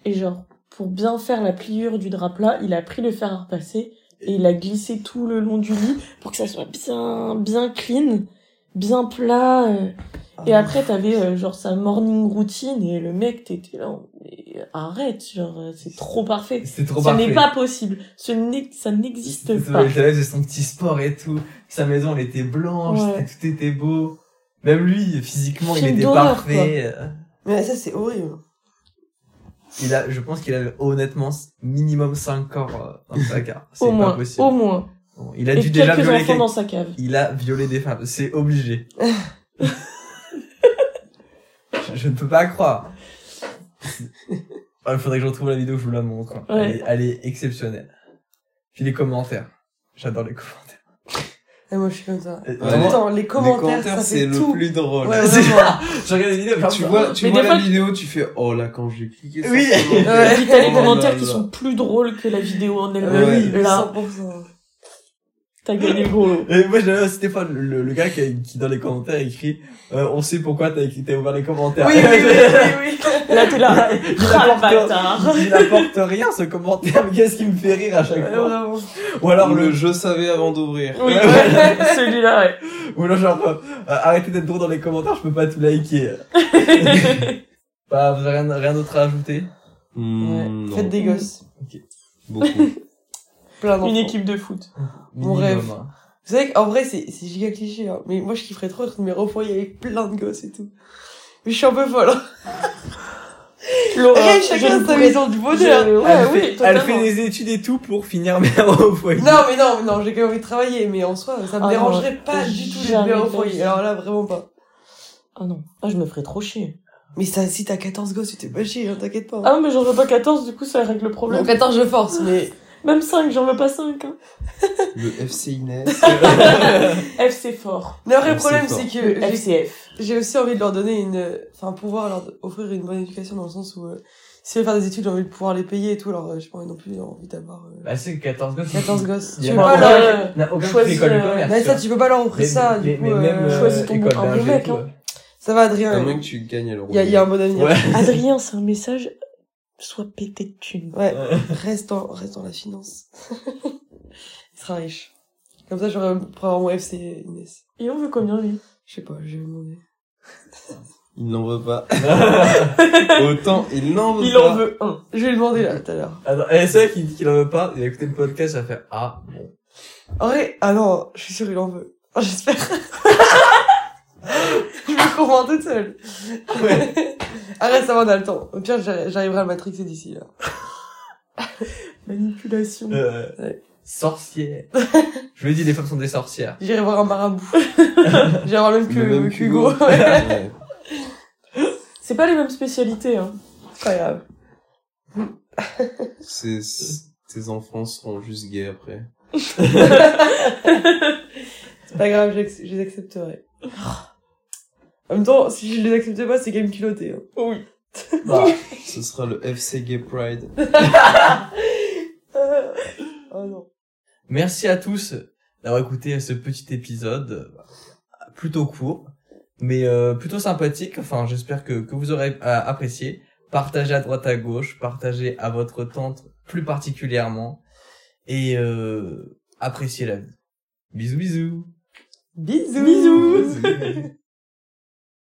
Et genre, pour bien faire la pliure du drap plat, il a pris le fer à repasser et il a glissé tout le long du lit pour que ça soit bien, bien clean. bien plat. euh, Ah. Et après, t'avais euh, genre sa morning routine et le mec, t'étais là, mais arrête, genre euh, c'est trop parfait. C'était trop Ce parfait. n'est pas possible. Ce n'est, ça n'existe pas. Il faisait son petit sport et tout. Sa maison, elle était blanche, Ouais. tout était beau. Même lui, physiquement, il était parfait. Mais ça, c'est horrible. Il a, je pense qu'il avait honnêtement minimum 5 corps euh, dans sa carte. C'est Au pas moins, possible. au moins. Bon, il a Et dû déjà quelques violer enfants dans sa cave. Il a violé des femmes, c'est obligé. je, je ne peux pas croire. Il faudrait que je retrouve la vidéo, je vous la montre. Elle, est, elle est exceptionnelle. Puis les commentaires. J'adore les commentaires. Et moi, je suis comme ça. Ouais, Tout le temps, les Les commentaires, commentaires, ça c'est fait le tout. plus drôle. Ouais, c'est vraiment. ça. Je regarde les vidéos comme Tu ça. vois, tu Mais vois la fois- vidéo, tu fais oh là quand j'ai cliqué sur Oui. Et puis t'as les Oh commentaires qui là. sont plus drôles que la vidéo en Ouais. elle-même. Oui, Là, 100%. T'as gagné le gros lot. Et moi j'avais Stéphane, le, le gars qui, qui dans les commentaires écrit euh, on sait pourquoi t'as écrit- t'as ouvert les commentaires. Oui, oui, oui, oui, oui. Là, t'es là. il Ah, le bâtard. apporte, il apporte rien ce commentaire, mais qu'est-ce qui me fait rire à chaque fois? vraiment. Ou alors le je savais avant d'ouvrir. Oui, celui-là, ouais. ou alors genre euh, arrêtez d'être drôle dans les commentaires, je peux pas tout liker. bah vous avez rien, rien d'autre à ajouter? Hmm, Ouais. Faites des gosses. beaucoup. Plein d'enfants. Une équipe de foot. Mon rêve. hein. Vous savez qu'en vrai, c'est, c'est giga cliché, hein. Mais moi, je kifferais trop être numéro foyer avec plein de gosses et tout. Mais je suis un peu folle, hein. Laura, Eh, je chacun sa maison du bonheur. je- Ouais, elle, oui, fait, elle fait des études et tout pour finir mère au foyer. Non, mais non, mais non, j'ai quand même envie de travailler, mais en soi, ça me Ah dérangerait non, pas du tout d'être de la foyer. vie. Alors là, vraiment pas. Ah non, ah, je me ferais trop chier. Mais ça, si t'as 14 gosses, tu t'es pas chier, hein, t'inquiète pas. Ah non, mais j'en veux pas 14, du coup, ça règle le Bon, problème. 14, je force, mais Même 5, j'en veux pas 5. Hein. Le FC Inès. FC fort. le vrai problème, c'est que FCF. j'ai aussi envie de leur donner une, enfin, pouvoir leur offrir une bonne éducation dans le sens où, euh, s'ils veulent faire des études, j'ai envie de pouvoir les payer et tout, alors euh, j'ai pas envie non plus envie d'avoir euh, Bah c'est 14 gosses. 14 gosses. Tu a veux pas leur, n'a aucun école de euh, commerce. mais tu ça, tu peux pas leur offrir Mais- ça, mais, du coup, mais même euh, euh, choisis ton école bon- un bon d'ingé, mec, hein. ça va, Adrien. À moins que tu gagnes à l'euro. Il y a, il y a un bon avenir. Ouais. Adrien, c'est un message. Sois pété de thunes. Ouais, reste dans, reste dans la finance. Il sera riche. Comme ça, j'aurais pour avoir mon FC Inès. Et on veut combien, lui? Je sais pas, je vais lui demander. Il n'en veut pas. Autant il n'en veut Il pas. en veut un. Je vais lui demander là, tout à l'heure. Attends, et c'est vrai qu'il dit qu'il en veut pas, il a écouté le podcast, il a fait Ah, bon. En vrai, ah non, je suis sûre il en veut. J'espère. Je me comprends toute seule. Arrête, ça va, on a le temps. Au pire, j'arri- j'arriverai à le matrixer d'ici là. Manipulation. Euh, Ouais. sorcière. Je lui ai dit, les femmes sont des sorcières. J'irai voir un marabout. J'irai voir le même que, Le même que Hugo. Ouais. Ouais. C'est pas les mêmes spécialités, hein. C'est pas grave. C'est- c'est- Tes enfants seront juste gays après. C'est pas grave, je les accepterai. En même temps, si je les accepte pas, c'est quand même culotté. Hein. Oui. Bah, Ce sera le FC Gay Pride. Oh non. merci à tous d'avoir écouté ce petit épisode plutôt court, mais euh, plutôt sympathique. Enfin, j'espère que, que vous aurez euh, apprécié. Partagez à droite à gauche, partagez à votre tante plus particulièrement, et euh, appréciez la vie. Bisous bisous. Bisous. Bisous. Bisous.